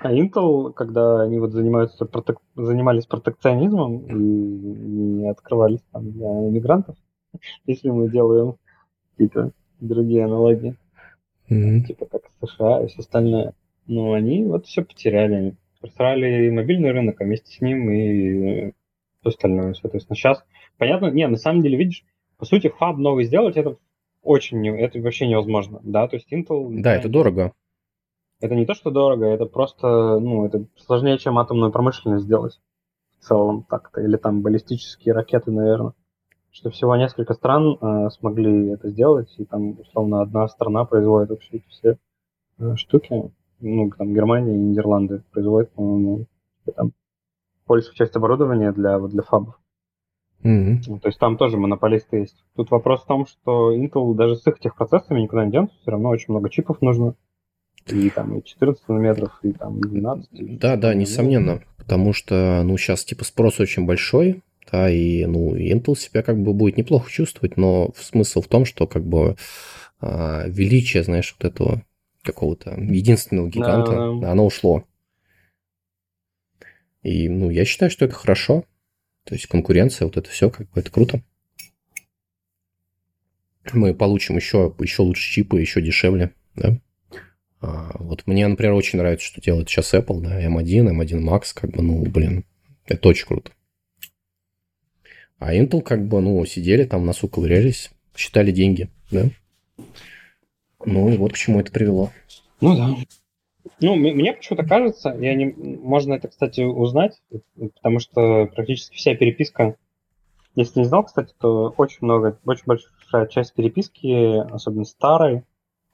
А Intel, когда они вот занимаются протек... занимались протекционизмом и не открывались там для иммигрантов, если мы делаем какие-то другие аналогии, mm-hmm. типа как США и все остальное, но они вот все потеряли. Они просрали и мобильный рынок, а вместе с ним и все остальное. Соответственно, сейчас, понятно, не, на самом деле, видишь, по сути, хаб новый сделать, это очень, это вообще невозможно, да, то есть Intel... Да, это дорого. Это не то, что дорого, это просто, ну, это сложнее, чем атомную промышленность сделать в целом так-то, или там баллистические ракеты, наверное. Что всего несколько стран э, смогли это сделать, и там, условно, одна страна производит вообще эти все э, штуки. Ну, там Германия и Нидерланды производят, по-моему, там большую часть оборудования для, вот, для фабов. Mm-hmm. То есть там тоже монополисты есть. Тут вопрос в том, что Intel даже с их техпроцессами никуда не денутся, все равно очень много чипов нужно. И там и 14 нанометров, и там 12. Да, да, несомненно. Потому что, ну, сейчас типа спрос очень большой, да, и, ну, Intel себя как бы будет неплохо чувствовать, но смысл в том, что как бы а, величие, знаешь, вот этого какого-то единственного гиганта, да. оно ушло. И, ну, я считаю, что это хорошо. То есть конкуренция, вот это все, как бы это круто. Мы получим еще, еще лучше чипы, еще дешевле, да. А, вот мне, например, очень нравится, что делает сейчас Apple, да, M1, M1 Max, как бы, ну, блин, это очень круто. А Intel, как бы, ну, сидели там, носу ковырялись, считали деньги, да. Ну, и вот к чему это привело. Ну, да. Ну, мне почему-то кажется, я не, можно это, кстати, узнать, потому что практически вся переписка, если не знал, кстати, то очень много, очень большая часть переписки, особенно старой,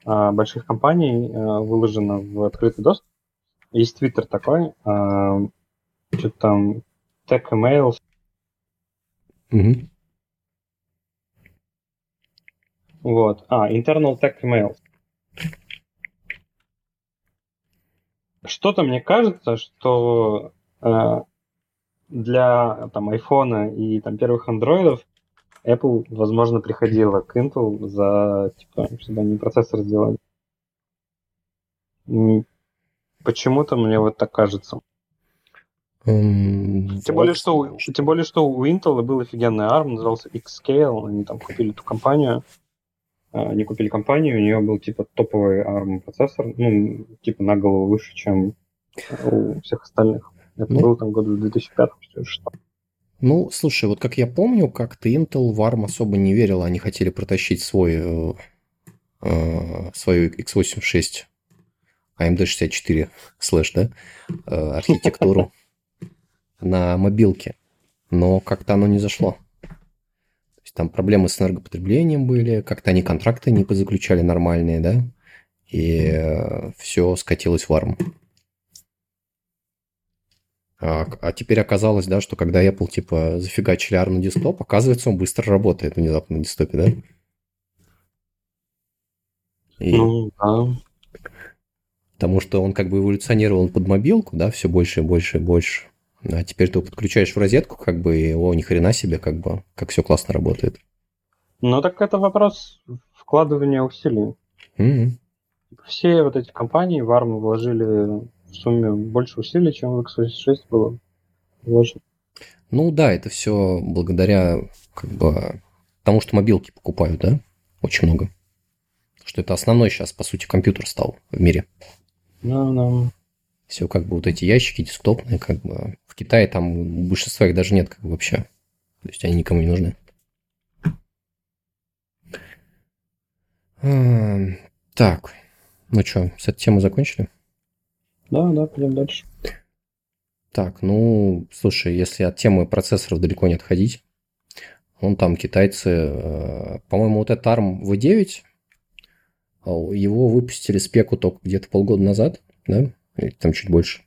больших компаний а, выложена в открытый доступ. Есть твиттер такой, а, что-то там Tech Emails. Mm-hmm. Вот. А, Internal Tech Emails. Что-то мне кажется, что э, для там айфона и там первых андроидов Apple, возможно, приходила к Intel за, типа, чтобы они процессор сделали. Почему-то мне вот так кажется. Um, тем, более, что, тем более, что у Intel был офигенный ARM, назывался Xscale, они там купили эту компанию, а, они купили компанию, у нее был типа топовый ARM процессор, ну, типа на голову выше, чем у всех остальных. Это ну, было там году 2005 что Ну, слушай, вот как я помню, как-то Intel в ARM особо не верил, они хотели протащить свой, э, э, свою x86 AMD64 слэш, да, э, архитектуру на мобилке, но как-то оно не зашло. Есть там проблемы с энергопотреблением были, как-то они контракты не позаключали нормальные, да, и э, все скатилось в арм. А, а теперь оказалось, да, что когда Apple, типа, зафигачили ARM на десктоп, оказывается, он быстро работает внезапно на десктопе, да? И... Ну, да. Потому что он как бы эволюционировал под мобилку, да, все больше и больше и больше. А теперь ты его подключаешь в розетку, как бы, и о, ни хрена себе, как бы, как все классно работает. Ну, так это вопрос вкладывания усилий. Mm-hmm. Все вот эти компании в ARM вложили в сумме больше усилий, чем в x86 было вложено. Ну да, это все благодаря как бы тому, что мобилки покупают, да? Очень много. Что это основной сейчас, по сути, компьютер стал в мире. Ну, да. Все как бы вот эти ящики десктопные, как бы в Китае там большинства их даже нет как бы вообще. То есть они никому не нужны. А, так, ну что, с этой темой закончили? Да, да, пойдем дальше. Так, ну, слушай, если от темы процессоров далеко не отходить, он там китайцы, э, по-моему, вот этот ARM V9, а его выпустили спеку только где-то полгода назад, да, или там чуть больше.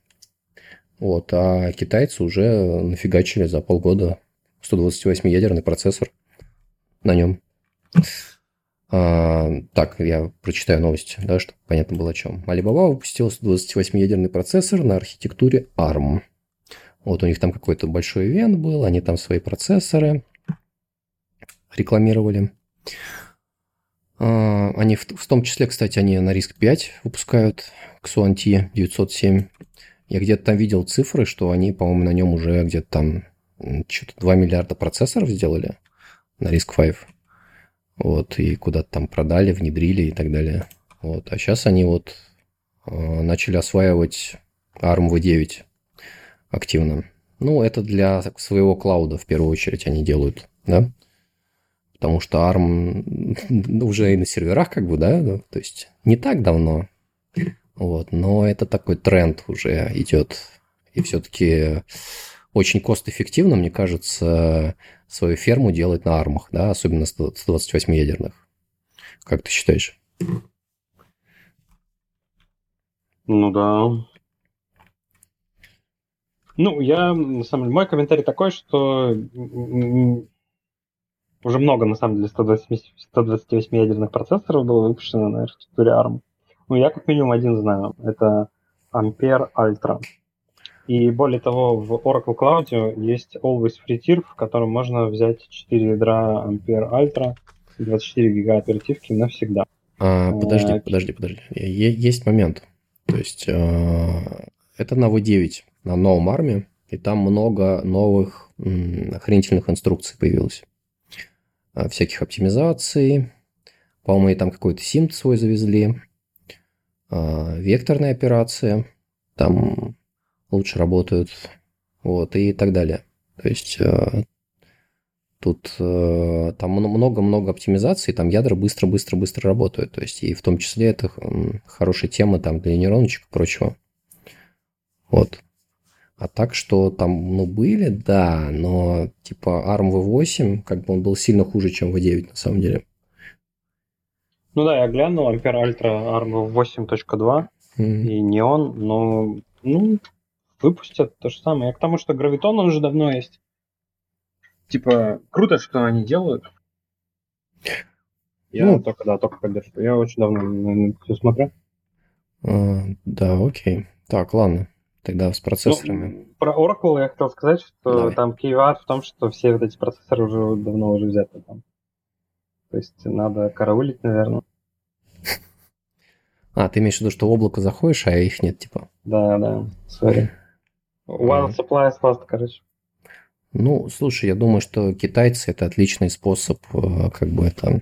Вот, а китайцы уже нафигачили за полгода 128-ядерный процессор на нем. А, так, я прочитаю новости, да, чтобы понятно было о чем. Alibaba выпустил 128-ядерный процессор на архитектуре ARM. Вот у них там какой-то большой ивент был, они там свои процессоры рекламировали. А, они в, в том числе, кстати, они на риск 5 выпускают Xuanti 907. Я где-то там видел цифры, что они, по-моему, на нем уже где-то там что-то 2 миллиарда процессоров сделали на риск 5. Вот, и куда-то там продали, внедрили и так далее. Вот, а сейчас они вот э, начали осваивать ARM V9 активно. Ну, это для своего клауда в первую очередь они делают, да? Потому что ARM уже и на серверах как бы, да? То есть не так давно, вот, но это такой тренд уже идет. И все-таки очень кост-эффективно, мне кажется, свою ферму делать на армах, да, особенно 128 ядерных. Как ты считаешь? Ну да. Ну, я, на самом деле, мой комментарий такой, что уже много, на самом деле, 128 ядерных процессоров было выпущено на архитектуре ARM. Ну, я как минимум один знаю. Это Ampere Ultra. И более того, в Oracle Cloud есть Always Free Tier, в котором можно взять 4 ядра Ampere Ultra, 24 гига оперативки навсегда. А, подожди, а, подожди, подожди. Есть момент. То есть э, это на V9, на новом армии, и там много новых охренительных инструкций появилось. А, всяких оптимизаций. По-моему, и там какой-то симт свой завезли. А, векторные операции там лучше работают. Вот, и так далее. То есть а, Тут э, там много-много оптимизаций, там ядра быстро-быстро-быстро работают. То есть и в том числе это хорошая тема там для нейроночек и прочего. Вот. А так, что там, ну, были, да, но типа ARM V8, как бы он был сильно хуже, чем V9 на самом деле. Ну да, я глянул, Ampere Ultra ARM V8.2 mm-hmm. и Neon, но, ну, выпустят то же самое. Я к тому, что Graviton уже давно есть. Типа, круто, что они делают. Я ну, только, да, только поддерживаю. Я очень давно все смотрю. А, да, окей. Так, ладно. Тогда с процессорами. Ну, про Oracle я хотел сказать, что Давай. там кейват в том, что все вот эти процессоры уже давно уже взяты там. То есть надо караулить, наверное. А, ты имеешь в виду, что в облако заходишь, а их нет, типа? Да, да, сори. One supply is lost, короче. Ну, слушай, я думаю, что китайцы это отличный способ, э, как бы это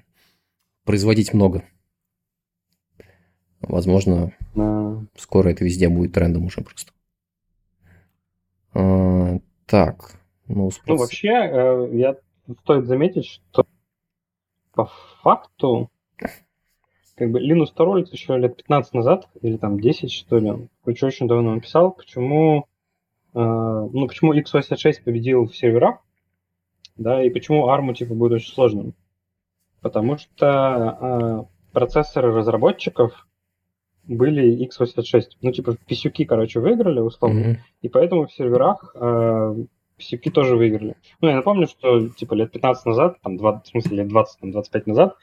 производить много. Возможно, да. скоро это везде будет трендом уже просто. А, так. Ну, спрос... ну вообще, э, я стоит заметить, что по факту как бы Линус Торвальдс еще лет 15 назад, или там 10, что ли, короче, очень давно написал, почему, ну, почему x86 победил в серверах, да, и почему ARM, типа, будет очень сложным. Потому что э, процессоры разработчиков были x86. Ну, типа, писюки, короче, выиграли, условно, mm-hmm. и поэтому в серверах э, писюки тоже выиграли. Ну, я напомню, что, типа, лет 15 назад, там, 20, в смысле, лет 20, там, 25 назад,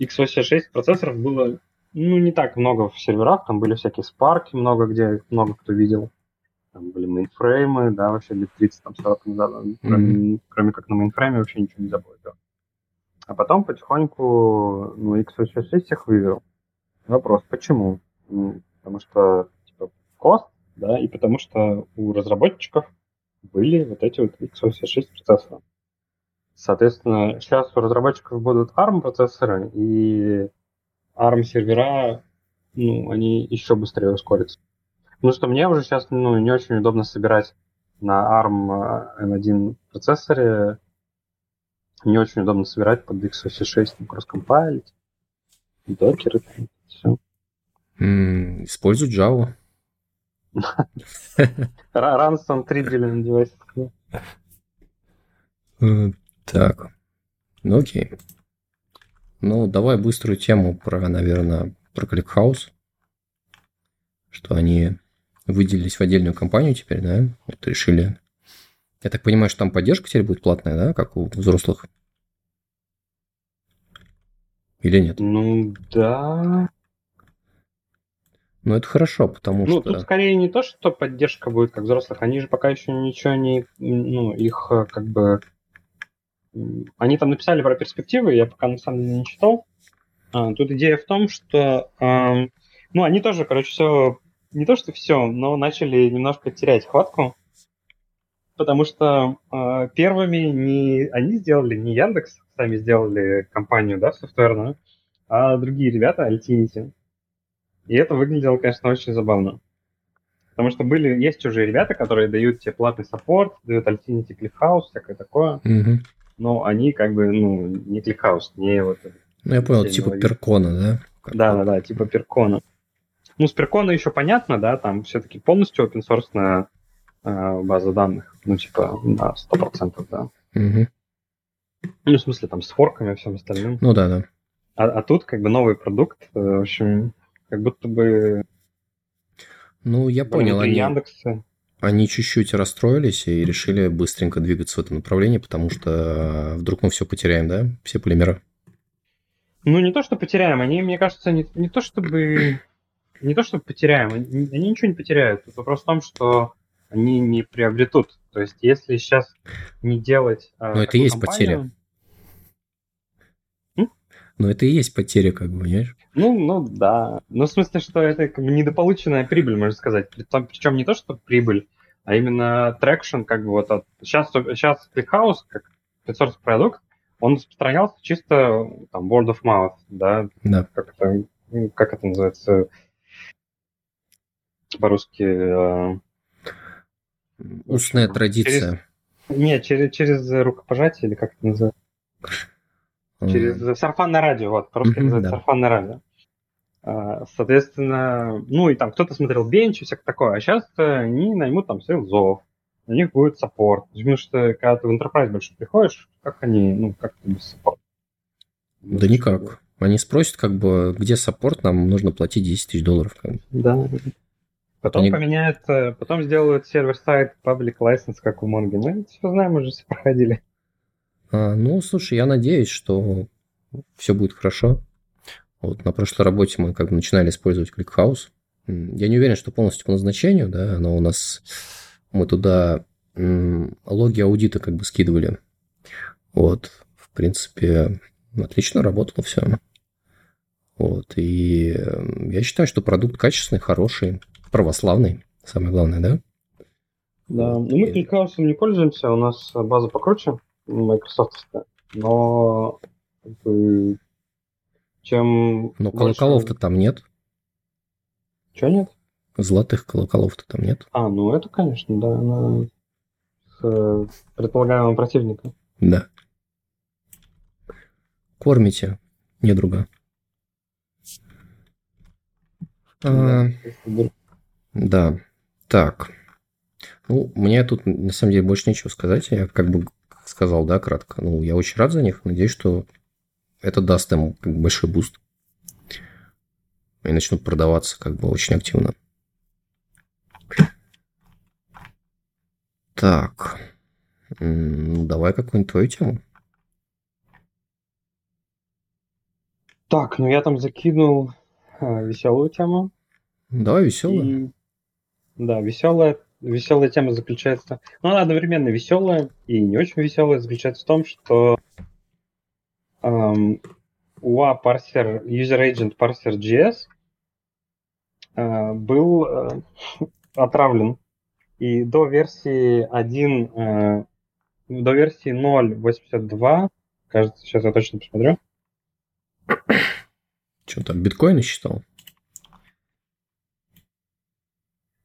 x86 процессоров было, ну, не так много в серверах, там были всякие спарки много где, много кто видел. Там были мейнфреймы, да, вообще лет 30, там, 40 назад, mm-hmm. кроме, кроме как на мейнфрейме вообще ничего не было. А потом потихоньку, ну, x86 всех выиграл. Вопрос, почему? потому что типа, кост, да, и потому что у разработчиков были вот эти вот x86 процессоры. Соответственно, сейчас у разработчиков будут ARM процессоры, и ARM сервера, ну, они еще быстрее ускорятся. Потому что мне уже сейчас ну, не очень удобно собирать на ARM M1 процессоре. Не очень удобно собирать под x86, ну, кросс-компайлить, докеры, все. Mm, используй Java. On 3 billion devices. Так, ну окей. Ну, давай быструю тему про, наверное, про ClickHouse. Что они выделились в отдельную компанию теперь, да? Вот решили. Я так понимаю, что там поддержка теперь будет платная, да, как у взрослых? Или нет? Ну, да. Ну, это хорошо, потому ну, что... Ну, тут скорее не то, что поддержка будет как взрослых, они же пока еще ничего не... Ну, их э, как бы они там написали про перспективы, я пока на самом деле не читал. А, тут идея в том, что э, ну, они тоже, короче, все, не то что все, но начали немножко терять хватку, потому что э, первыми не они сделали, не Яндекс сами сделали компанию, да, софтверную, а другие ребята, Altinity. И это выглядело, конечно, очень забавно. Потому что были, есть уже ребята, которые дают тебе платный support, дают Altinity ClickHouse, всякое такое. Угу но они как бы, ну, не ClickHouse, не вот... Ну, я понял, типа Percona, да? Да, да, да, типа Percona. Ну, с Percona еще понятно, да, там все-таки полностью open source э, база данных. Ну, типа, да, сто процентов, да. Угу. Ну, в смысле, там, с форками и всем остальным. Ну, да, да. А, а тут, как бы, новый продукт, э, в общем, как будто бы... Ну, я понял, они... Яндекса они чуть-чуть расстроились и решили быстренько двигаться в этом направлении, потому что э, вдруг мы все потеряем, да, все полимеры? Ну, не то, что потеряем, они, мне кажется, не, не то, чтобы... Не то, чтобы потеряем, они, они ничего не потеряют. Тут вопрос в том, что они не приобретут. То есть, если сейчас не делать... Э, Но это и есть компанию... потеря. Но это и есть потеря, как бы, понимаешь? Ну, ну да. Ну, в смысле, что это как бы недополученная прибыль, можно сказать. Причем не то, что прибыль, а именно traction, как бы вот от... Сейчас, сейчас ClickHouse, как open продукт, он распространялся чисто там word of mouth, да? Да. Как это, как это называется по-русски? Э, Устная традиция. Через... Нет, через, через рукопожатие или как это называется? Через сарафанное радио, вот, по-русски mm-hmm, называется да. сарафанное радио. А, соответственно, ну и там кто-то смотрел бенч и всякое такое, а сейчас они наймут там sales ов, у них будет support. Потому что когда ты в Enterprise больше приходишь, как они, ну, как ты без support а? Да никак. Они спросят, как бы, где support, нам нужно платить 10 тысяч долларов. Как бы. Да. Потом они... поменяют, э, потом сделают сервер-сайт public license, как у Mongo. Мы все знаем, уже все проходили. А, ну, слушай, я надеюсь, что все будет хорошо. Вот на прошлой работе мы как бы начинали использовать ClickHouse. Я не уверен, что полностью по назначению, да, но у нас мы туда логи аудита как бы скидывали. Вот, в принципе, отлично работало все. Вот, и я считаю, что продукт качественный, хороший, православный, самое главное, да? Да, ну мы ClickHouse не пользуемся, у нас база покруче, Microsoft, но чем... Но колоколов-то там нет. Чего нет? Золотых колоколов-то там нет. А, ну это, конечно, да, на... с э, предполагаемым противником. Да. Кормите недруга. А, да. Так. Ну, мне тут на самом деле больше нечего сказать. Я как бы сказал, да, кратко. Ну, я очень рад за них. Надеюсь, что это даст им как бы большой буст. И начнут продаваться как бы очень активно. Так. Ну, давай какую-нибудь твою тему. Так, ну я там закинул а, веселую тему. Давай веселую. И... Да, веселая, веселая тема заключается... Ну, она одновременно веселая и не очень веселая заключается в том, что UA парсер, User Agent Parser JS э, был э, отравлен. И до версии 1, э, до версии 0.82, кажется, сейчас я точно посмотрю. Что там, биткоины считал?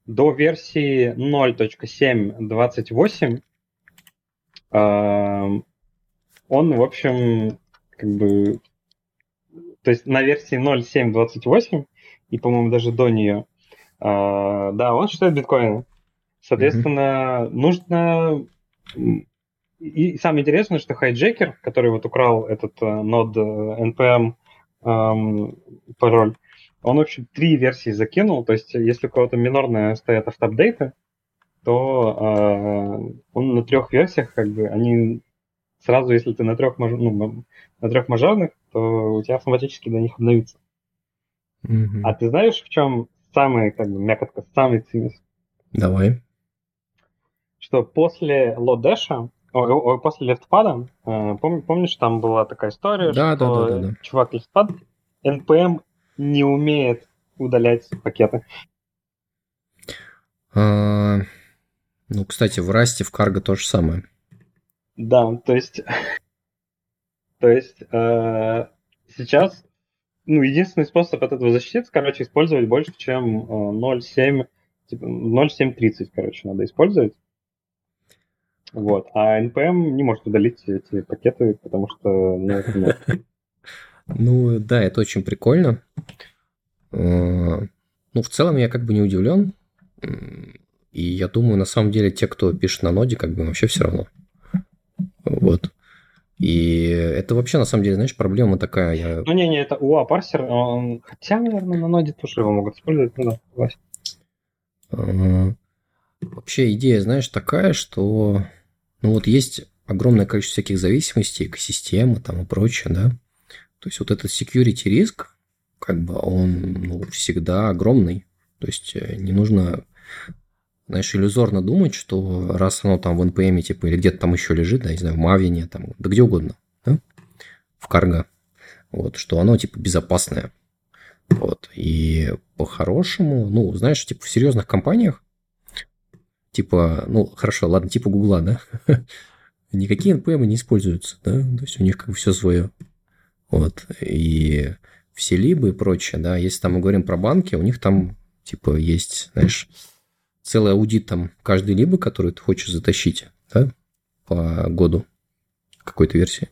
До версии 0.7.28 э, он, в общем, как бы... То есть на версии 0.7.28 и, по-моему, даже до нее, э, да, он считает биткоины. Соответственно, mm-hmm. нужно... И самое интересное, что хайджекер, который вот украл этот э, нод NPM эм, пароль, он, в общем, три версии закинул. То есть, если у кого-то минорная стоят автоапдейты, то э, он на трех версиях, как бы, они сразу, если ты на трех, ну, на трех мажорных, то у тебя автоматически до них обновится. Mm-hmm. А ты знаешь, в чем самый, как бы, мякотка, самый цимис? Давай. Что после лодэша, после лефтпада, э, пом, помнишь, там была такая история, да, что да, да, да, да. чувак лефтпад, NPM не умеет удалять пакеты. А, ну, кстати, в Расте в Карго то же самое. Да, то есть, то есть э, сейчас, ну, единственный способ от этого защититься, короче, использовать больше, чем э, 0.7, типа 0.730, короче, надо использовать. Вот. А NPM не может удалить эти пакеты, потому что ну, это нет. Ну да, это очень прикольно. Э, ну, в целом я как бы не удивлен. И я думаю, на самом деле, те, кто пишет на ноде, как бы вообще все равно. Вот. И это вообще, на самом деле, знаешь, проблема такая. Я... Ну, не-не, это UA парсер, он... хотя, наверное, на ноде тоже его могут использовать, ну да, согласен. А, вообще идея, знаешь, такая, что ну вот есть огромное количество всяких зависимостей, экосистемы там и прочее, да. То есть вот этот security риск, как бы он ну, всегда огромный. То есть э, не нужно, знаешь, иллюзорно думать, что раз оно там в NPM, типа, или где-то там еще лежит, да, не знаю, в Maven, там, да где угодно, да, в Cargo, вот, что оно, типа, безопасное. Вот, и по-хорошему, ну, знаешь, типа, в серьезных компаниях, типа, ну, хорошо, ладно, типа Гугла, да, никакие NPM не используются, да, то есть у них как бы все свое. Вот. И все либо и прочее, да, если там мы говорим про банки, у них там, типа, есть, знаешь, целый аудит там каждой либо, которую ты хочешь затащить, да, по году какой-то версии.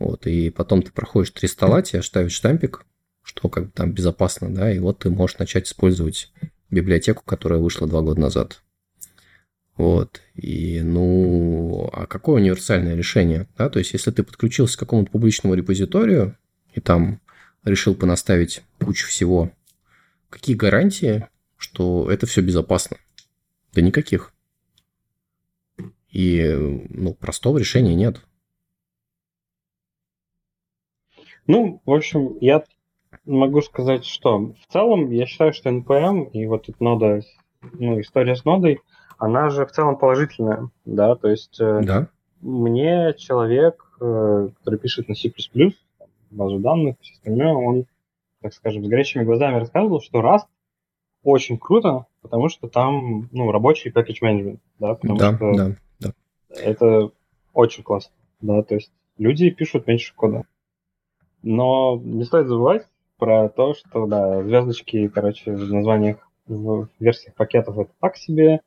Вот, и потом ты проходишь три стола, тебе ставят штампик, что как бы там безопасно, да, и вот ты можешь начать использовать библиотеку, которая вышла два года назад. Вот. И, ну, а какое универсальное решение? Да? То есть, если ты подключился к какому-то публичному репозиторию и там решил понаставить кучу всего, какие гарантии, что это все безопасно? Да никаких. И, ну, простого решения нет. Ну, в общем, я могу сказать, что в целом я считаю, что NPM и вот эта нода, ну, история с нодой – она же в целом положительная, да, то есть э, да. мне человек, э, который пишет на C++, базу данных, все остальное, он, так скажем, с горящими глазами рассказывал, что Rust очень круто, потому что там, ну, рабочий package management, да, потому да, что да, да. это очень классно, да, то есть люди пишут меньше кода. Но не стоит забывать про то, что, да, звездочки, короче, в названиях, в версиях пакетов это так себе,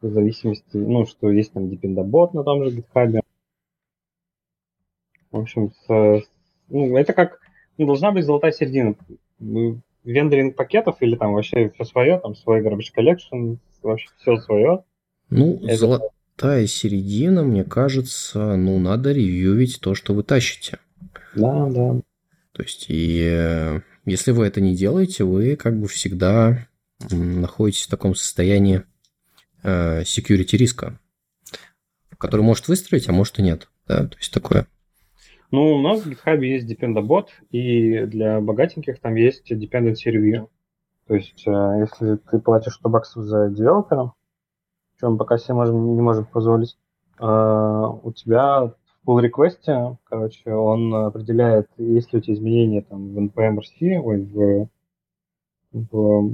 в зависимости, ну, что есть там Dependabot на том же GitHub. В общем, с, ну, это как, ну, должна быть золотая середина. Вендоринг пакетов или там вообще все свое, там свой garbage collection, вообще все свое. Ну, это... золотая середина, мне кажется, ну, надо ревьюить то, что вы тащите. Да, да. То есть, и э, если вы это не делаете, вы как бы всегда находитесь в таком состоянии Э, security риска, который может выстроить, а может и нет. Да? То есть такое. Ну, у нас в GitHub есть Dependabot, и для богатеньких там есть Dependency Review. То есть, э, если ты платишь 100 баксов за девелопера, мы пока себе можем, не можем позволить, э, у тебя в pull request, короче, он определяет, есть ли у тебя изменения там в NPM RC, ой, в в,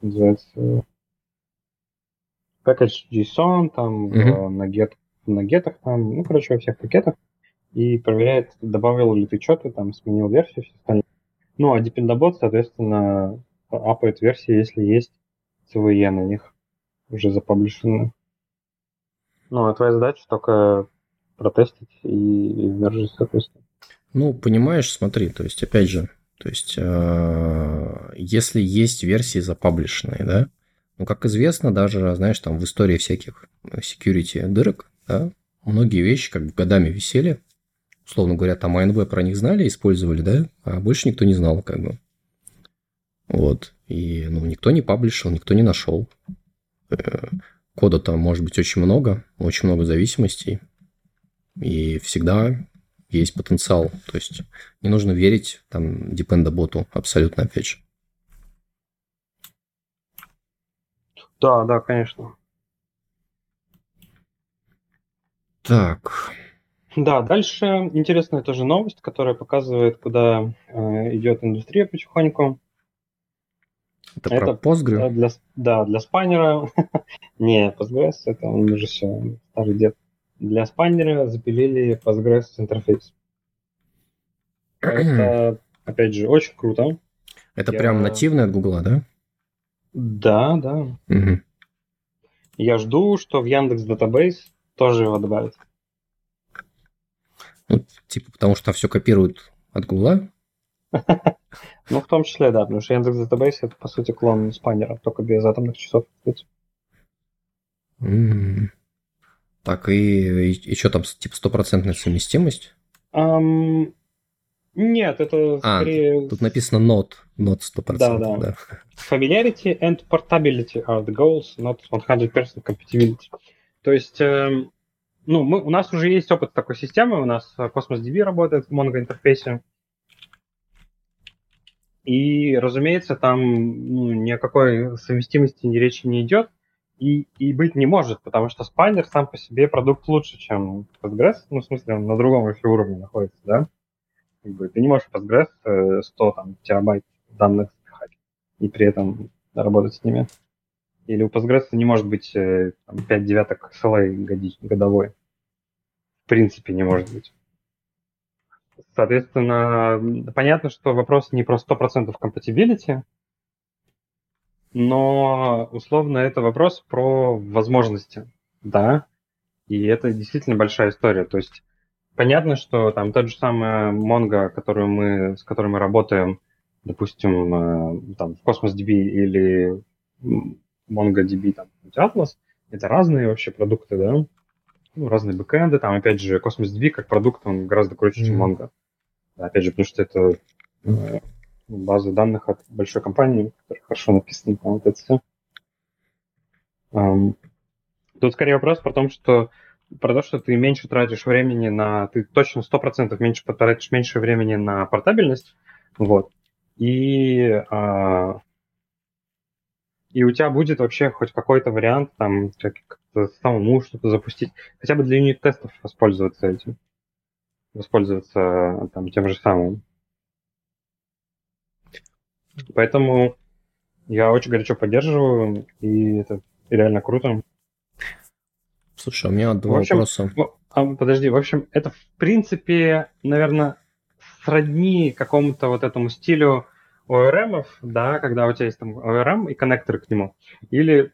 называется, package JSON, там, mm-hmm. на, get, на гетах, там, ну, короче, во всех пакетах, и проверяет, добавил ли ты что-то, там, сменил версию, все остальное. Ну, а Dependabot, соответственно, апает версии, если есть CVE на них уже запаблишены. Ну, а твоя задача только протестить и, и вмержить, соответственно. Ну, понимаешь, смотри, то есть, опять же, то есть, э, если есть версии запаблишенные, да, ну, как известно, даже, знаешь, там в истории всяких security дырок, да, многие вещи как бы годами висели, условно говоря, там АНВ про них знали, использовали, да, а больше никто не знал, как бы. Вот. И, ну, никто не паблишил, никто не нашел. Э, кода там может быть очень много, очень много зависимостей. И всегда есть потенциал. То есть не нужно верить там депендаботу абсолютно опять же. Да, да, конечно. Так. Да, дальше интересная тоже новость, которая показывает, куда э, идет индустрия потихоньку. Это, это про Postgre? Для, да, для спайнера. Не, Postgres, это он уже все, старый дед. Для спайнера запилили Postgres интерфейс. Это, опять же, очень круто. Это Я... прям нативное от Гугла, да? Да, да. Угу. Я жду, что в Яндекс Database тоже его добавят. Ну, типа, потому что все копируют от Гугла? Ну, в том числе, да, потому что Яндекс Database это, по сути, клон спайнера, только без атомных часов. Так, и, и, и что там, типа, стопроцентная совместимость? Um, нет, это а, скорее... тут написано not, not 100%. Да, да. да. Familiarity and portability are the goals, not 100% compatibility. То есть, э, ну, мы, у нас уже есть опыт такой системы, у нас Cosmos DB работает в Mongo интерфейсе, и, разумеется, там ну, ни о какой совместимости ни речи не идет и, и быть не может, потому что спайнер сам по себе продукт лучше, чем Postgres, ну, в смысле, он на другом еще уровне находится, да? Как бы, ты не можешь Postgres 100 э, там, терабайт данных спихать и при этом работать с ними. Или у Postgres не может быть э, там, 5 девяток SLA годовой. В принципе, не может быть. Соответственно, понятно, что вопрос не про 100% compatibility, но условно это вопрос про возможности, да, и это действительно большая история. То есть понятно, что там тот же самый Mongo, которую мы, с которой мы работаем, допустим, э, там, в Cosmos DB или MongoDB, там, Atlas, это разные вообще продукты, да, ну, разные бэкэнды, там, опять же, Cosmos DB как продукт, он гораздо круче, mm-hmm. чем Mongo. Опять же, потому что это э, база данных от большой компании, которая хорошо написана, там, вот это все. Um, тут скорее вопрос про то, что про то, что ты меньше тратишь времени на... Ты точно 100% меньше потратишь меньше времени на портабельность, вот. И, а, и у тебя будет вообще хоть какой-то вариант там как-то самому что-то запустить, хотя бы для юнит-тестов воспользоваться этим воспользоваться там, тем же самым. Поэтому я очень горячо поддерживаю, и это реально круто. Слушай, у меня два в общем, вопроса. А, подожди, в общем, это в принципе, наверное, сродни какому-то вот этому стилю ORM, да, когда у тебя есть там ORM и коннекторы к нему. Или,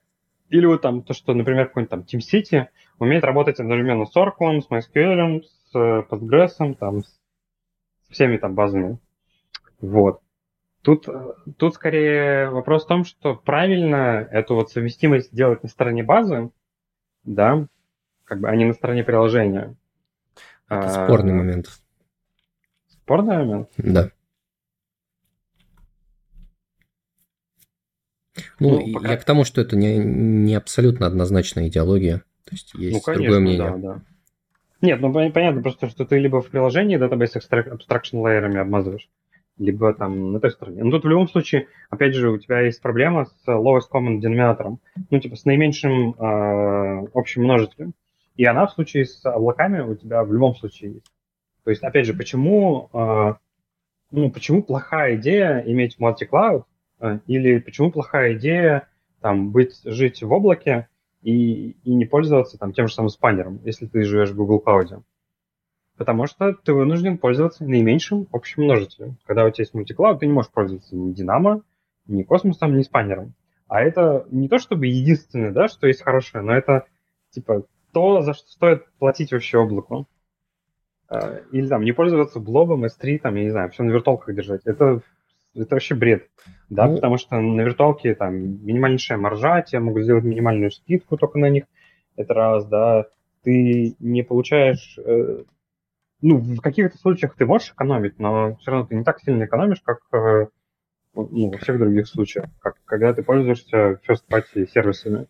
или вот там то, что, например, какой-нибудь там TeamCity умеет работать одновременно с Oracle, с MySQL, Postgres, там, с всеми там базами. Вот. Тут, тут скорее вопрос в том, что правильно эту вот совместимость делать на стороне базы, да, как бы, а не на стороне приложения. Это а, спорный момент. Спорный момент? Да. Ну, ну пока... я к тому, что это не, не абсолютно однозначная идеология. То есть есть ну, конечно, другое мнение. Да, да. Нет, ну понятно просто, что ты либо в приложении database abstraction лейерами обмазываешь, либо там на той стороне. Но тут в любом случае, опять же, у тебя есть проблема с lowest common denominator, ну типа с наименьшим э, общим множителем. И она в случае с облаками у тебя в любом случае есть. То есть, опять же, почему, э, ну, почему плохая идея иметь multi-cloud, э, или почему плохая идея там быть, жить в облаке и, и не пользоваться там тем же самым спанером, если ты живешь в Google Cloud. Потому что ты вынужден пользоваться наименьшим общим множителем. Когда у тебя есть мультиклауд, ты не можешь пользоваться ни Динамо, ни космосом, ни спанером. А это не то чтобы единственное, да, что есть хорошее, но это типа то, за что стоит платить вообще облаку. А, или там не пользоваться блобом, S3, там, я не знаю, все на виртуалках держать. Это, это вообще бред. Да, ну, потому что на виртуалке там минимальнейшая маржа, тебе могут сделать минимальную скидку только на них. Это раз, да. Ты не получаешь... Э, ну, в каких-то случаях ты можешь экономить, но все равно ты не так сильно экономишь, как э, ну, во всех других случаях. Как когда ты пользуешься first-party сервисами,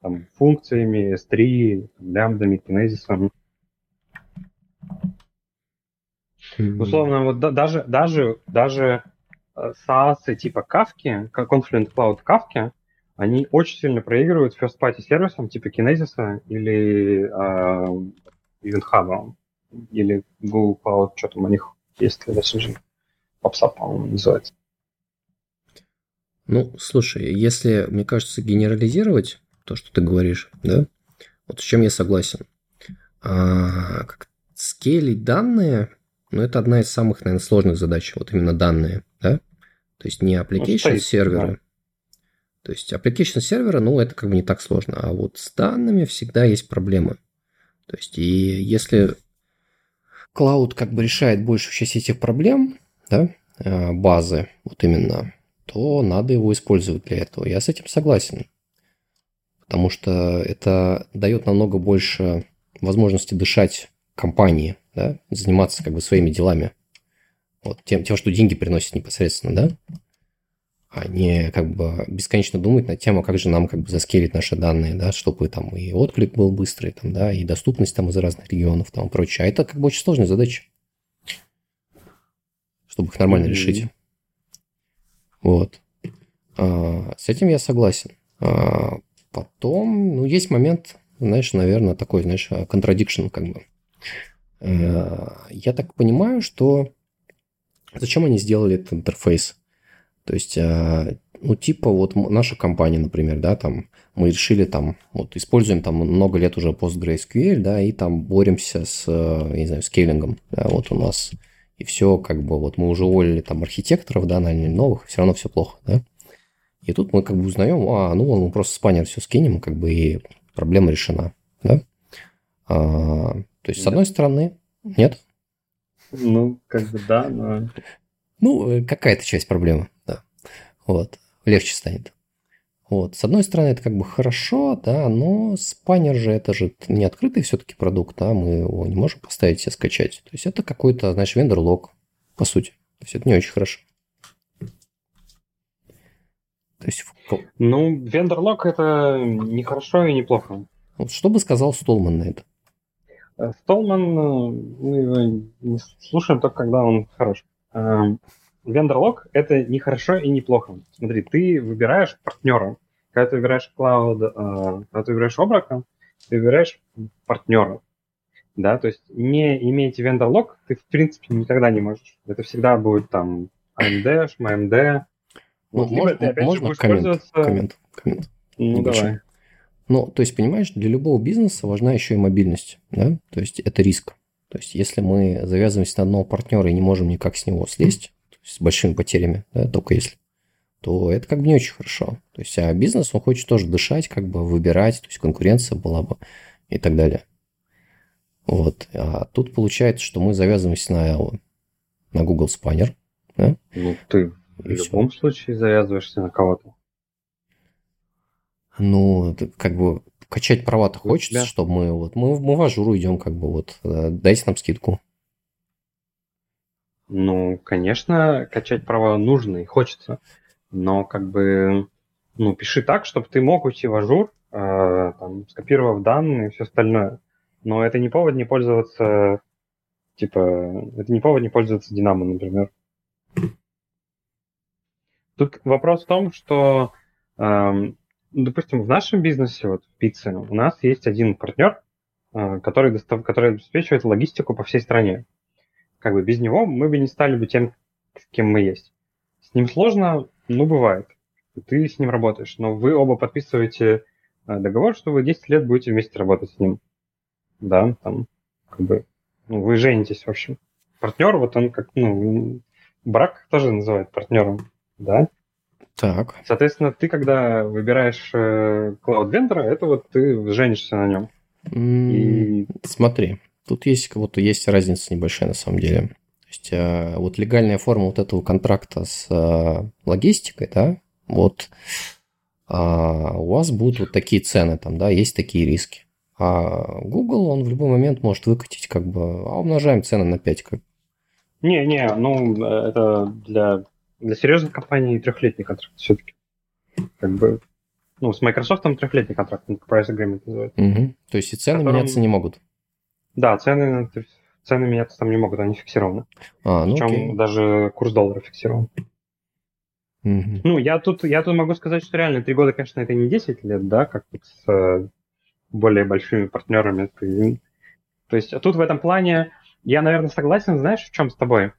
там, функциями, S3, лямбдами, кинезисом. Mm-hmm. Условно, вот да, даже, даже, даже э, SaaS типа Kafka, Confluent Cloud Kafka, они очень сильно проигрывают first-party сервисам типа Kinesis или э, Event Hub, или Google Cloud, что там у них есть для Messenger. PubSub, по-моему, называется. Ну, слушай, если, мне кажется, генерализировать то, что ты говоришь, да, вот с чем я согласен. А, как скейлить данные, ну, это одна из самых, наверное, сложных задач, вот именно данные, да? То есть не application ну, сервера. Да. То есть application сервера, ну, это как бы не так сложно, а вот с данными всегда есть проблемы. То есть и если Cloud как бы решает большую часть этих проблем, да, а, базы, вот именно, то надо его использовать для этого. Я с этим согласен. Потому что это дает намного больше возможности дышать компании, да, заниматься как бы своими делами. Вот, тем, тем, что деньги приносят непосредственно, да, а не как бы бесконечно думать на тему, как же нам как бы заскелить наши данные, да, чтобы там и отклик был быстрый, там, да, и доступность там из разных регионов там и прочее. А это как бы очень сложная задача, чтобы их нормально mm-hmm. решить. Вот. А, с этим я согласен. А, потом, ну, есть момент, знаешь, наверное, такой, знаешь, contradiction как бы. А, я так понимаю, что зачем они сделали этот интерфейс? То есть, а, ну, типа вот наша компания, например, да, там мы решили там, вот используем там много лет уже PostgreSQL, да, и там боремся с, я не знаю, скейлингом, да, вот у нас и все, как бы, вот мы уже уволили там архитекторов, да, наняли новых, все равно все плохо, да. И тут мы как бы узнаем, а, ну, мы просто спанер все скинем, как бы, и проблема решена, да. А, то есть, с одной стороны, нет? Ну, как бы да, но... Ну, э, какая-то часть проблемы, да. Вот, легче станет. Вот. С одной стороны, это как бы хорошо, да, но спанер же это же не открытый все-таки продукт, а мы его не можем поставить себе скачать. То есть это какой-то, знаешь, вендор-лог, по сути. То есть это не очень хорошо. То есть... Ну, вендор-лог это не хорошо и не плохо. Вот что бы сказал Столман на это? Э, Столман, э, мы его не слушаем только когда он хорош. Эм, вендор-лог это не хорошо и не плохо. Смотри, ты выбираешь партнера, когда ты выбираешь клауд, э, когда ты выбираешь облако, ты выбираешь партнера. Да, то есть не имеете вендор лог, ты в принципе никогда не можешь. Это всегда будет там AMD, AMD. Ну, вот, можно, ты, опять можно же, коммент, пользоваться... коммент, коммент. Ну, Небольшой. давай. Ну, то есть, понимаешь, для любого бизнеса важна еще и мобильность, да? То есть, это риск. То есть, если мы завязываемся на одного партнера и не можем никак с него слезть, с большими потерями, да, только если, то это как бы не очень хорошо. То есть, а бизнес, он хочет тоже дышать, как бы выбирать, то есть конкуренция была бы и так далее. Вот. А тут получается, что мы завязываемся на, на Google Spanner. Да? Ну, ты и в все. любом случае завязываешься на кого-то. Ну, как бы качать права-то хочется, тебя... чтобы мы вот мы, мы в ажуру идем, как бы вот э, дайте нам скидку. Ну, конечно, качать права нужно и хочется но как бы, ну, пиши так, чтобы ты мог уйти в Azure, э, там, скопировав данные и все остальное. Но это не повод не пользоваться, типа, это не повод не пользоваться Динамо, например. Тут вопрос в том, что, э, допустим, в нашем бизнесе, вот в пицце, у нас есть один партнер, э, который, достав, который обеспечивает логистику по всей стране. Как бы без него мы бы не стали бы тем, кем мы есть. С ним сложно, Ну, бывает. Ты с ним работаешь, но вы оба подписываете э, договор, что вы 10 лет будете вместе работать с ним. Да, там, как бы, ну, вы женитесь, в общем. Партнер, вот он как, ну, брак тоже называют партнером, да? Так. Соответственно, ты, когда выбираешь э, клауд-вендора, это вот ты женишься на нем. И... Смотри, тут есть вот есть разница небольшая на самом деле. То есть э, вот легальная форма вот этого контракта с э, логистикой, да, вот а у вас будут вот такие цены там, да, есть такие риски. А Google, он в любой момент может выкатить как бы, а умножаем цены на 5 как. Не-не, ну это для, для серьезных компаний трехлетний контракт все-таки. Как бы ну, с Microsoft там трехлетний контракт, Enterprise Agreement называется. Угу. То есть и цены которым... меняться не могут? Да, цены, цены меняться там не могут, они фиксированы. А, ну Причем окей. даже курс доллара фиксирован. Угу. Ну, я тут, я тут могу сказать, что реально три года, конечно, это не 10 лет, да, как с э, более большими партнерами. Ты... То есть тут в этом плане я, наверное, согласен, знаешь, в чем с тобой?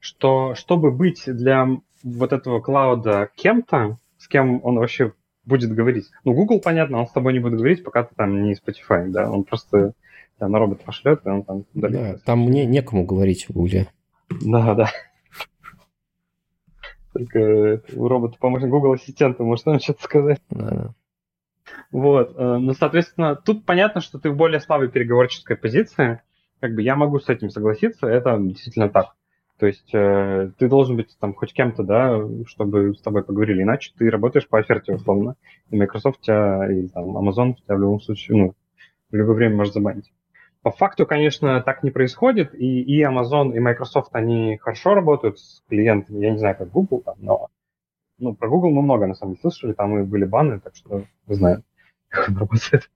Что чтобы быть для вот этого клауда кем-то, с кем он вообще будет говорить. Ну, Google, понятно, он с тобой не будет говорить, пока ты там не Spotify, да, он просто да, на робот пошлет, и он там. Да, там мне некому говорить в Google. Да, да. Только у робота помощник Google ассистента, может он что-то сказать. Да, да. Вот, э, ну, соответственно, тут понятно, что ты в более слабой переговорческой позиции. Как бы я могу с этим согласиться, это действительно так. То есть э, ты должен быть там хоть кем-то, да, чтобы с тобой поговорили, иначе ты работаешь по оферте условно. И Microsoft тебя, и там, Amazon тебя в любом случае, ну, в любое время может забанить. По факту, конечно, так не происходит, и, и Amazon, и Microsoft, они хорошо работают с клиентами, я не знаю, как Google, там, но ну, про Google мы много, на самом деле, слышали, там и были баны, так что знаем, как он работает.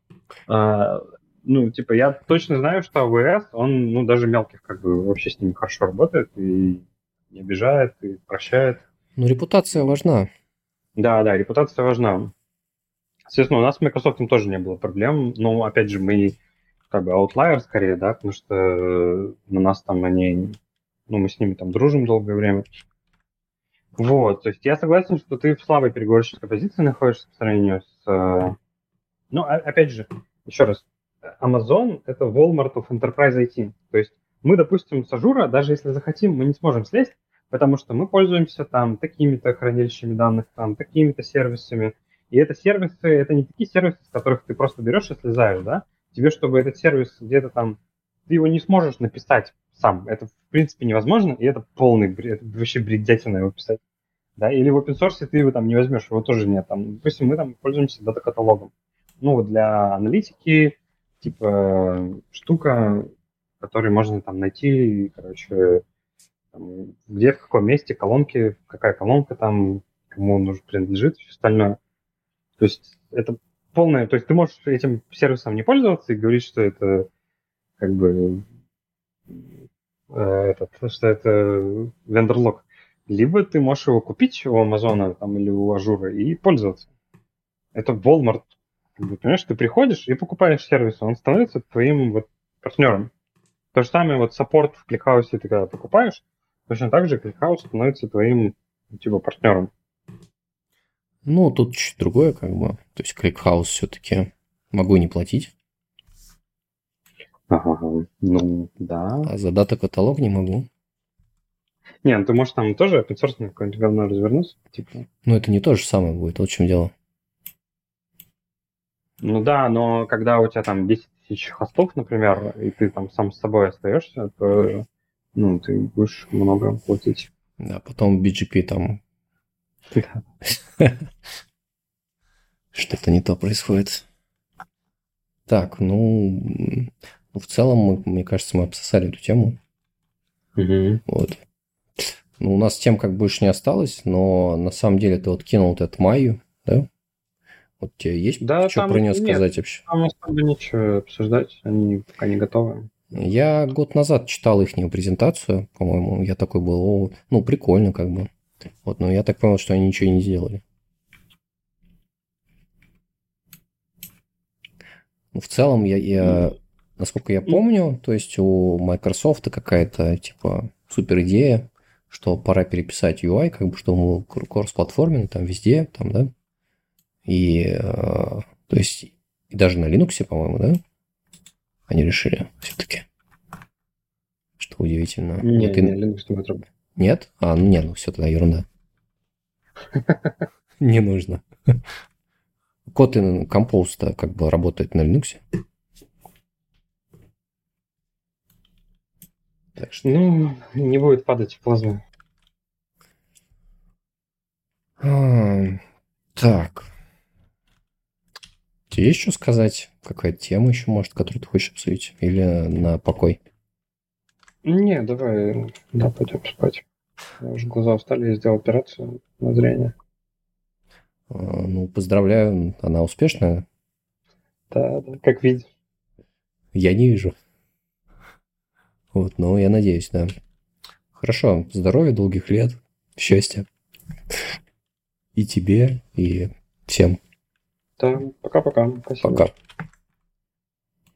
Ну, типа, я точно знаю, что AWS, он, ну, даже мелких, как бы, вообще с ними хорошо работает и не обижает, и прощает. Ну, репутация важна. Да, да, репутация важна. Естественно, у нас с Microsoft тоже не было проблем, но, опять же, мы как бы outlier скорее, да, потому что на нас там они, ну, мы с ними там дружим долгое время. Вот, то есть я согласен, что ты в слабой переговорческой позиции находишься по сравнению с... Э, ну, опять же, еще раз, Amazon — это Walmart of Enterprise IT. То есть мы, допустим, с Azure а, даже если захотим, мы не сможем слезть, потому что мы пользуемся там такими-то хранилищами данных, там такими-то сервисами. И это сервисы, это не такие сервисы, с которых ты просто берешь и слезаешь, да? Тебе, чтобы этот сервис где-то там, ты его не сможешь написать сам. Это, в принципе, невозможно, и это полный бред, это вообще бредятина его писать. Да? Или в open source ты его там не возьмешь, его тоже нет. Там, допустим, мы там пользуемся data catalog ом. Ну, вот для аналитики, типа штука, которую можно там найти, короче, там, где, в каком месте колонки, какая колонка там, кому он принадлежит, все остальное. То есть это полное, то есть ты можешь этим сервисом не пользоваться и говорить, что это как бы э, этот, что это vendor lock. Либо ты можешь его купить у Амазона там, или у Azure а и пользоваться. Это Walmart Понимаешь, ты приходишь и покупаешь сервис, он становится твоим вот партнером. То же самое вот саппорт в ClickHouse ты когда покупаешь, точно так же ClickHouse становится твоим типа партнером. Ну, тут чуть другое, как бы. То есть ClickHouse все-таки могу не платить. Ага, ну, да. А за дата-каталог не могу. Не, ну ты можешь там тоже open source какое-нибудь говно развернуть. Типа. Ну, это не то же самое будет, вот в чем дело. Ну да, но когда у тебя там 10 тысяч хостов, например, и ты там сам с собой остаешься, то ну, ты будешь много платить. Да, потом BGP там... Что-то не то происходит. Так, ну, в целом, мы, мне кажется, мы обсосали эту тему. Угу. Вот. Ну, у нас тем как больше не осталось, но на самом деле ты вот кинул этот Майю, да? Вот тебе есть да, что про нее сказать вообще? Там особо ничего обсуждать, они пока не готовы. Я год назад читал их презентацию, по-моему, я такой был, о, ну, прикольно как бы. Вот, но я так понял, что они ничего не сделали. Ну, в целом, я, я, насколько я помню, то есть у Microsoft какая-то, типа, супер идея что пора переписать UI, как бы, что он кросс-платформенный, там везде, там, да. И, э, то есть, и даже на Linux, по-моему, да, они решили все-таки. Что удивительно. Не, вот не, и- Linux не. Нет? А, ну не, ну все, тогда ерунда. Не нужно. Kotlin Compose как бы работает на Linux. Так что... Ну, не будет падать в плазму. А, Так. Тебе есть что сказать? Какая тема еще, может, которую ты хочешь обсудить? Или на покой? Не, давай, да, пойдем спать. Я уже глаза устали, я сделал операцию на зрение. А, Ну, поздравляю, она успешная. Да, да, как видишь. Я не вижу. Вот, но я надеюсь, да. Хорошо, здоровья, долгих лет, счастья. И тебе, и всем. Да, пока-пока. Спасибо. Пока.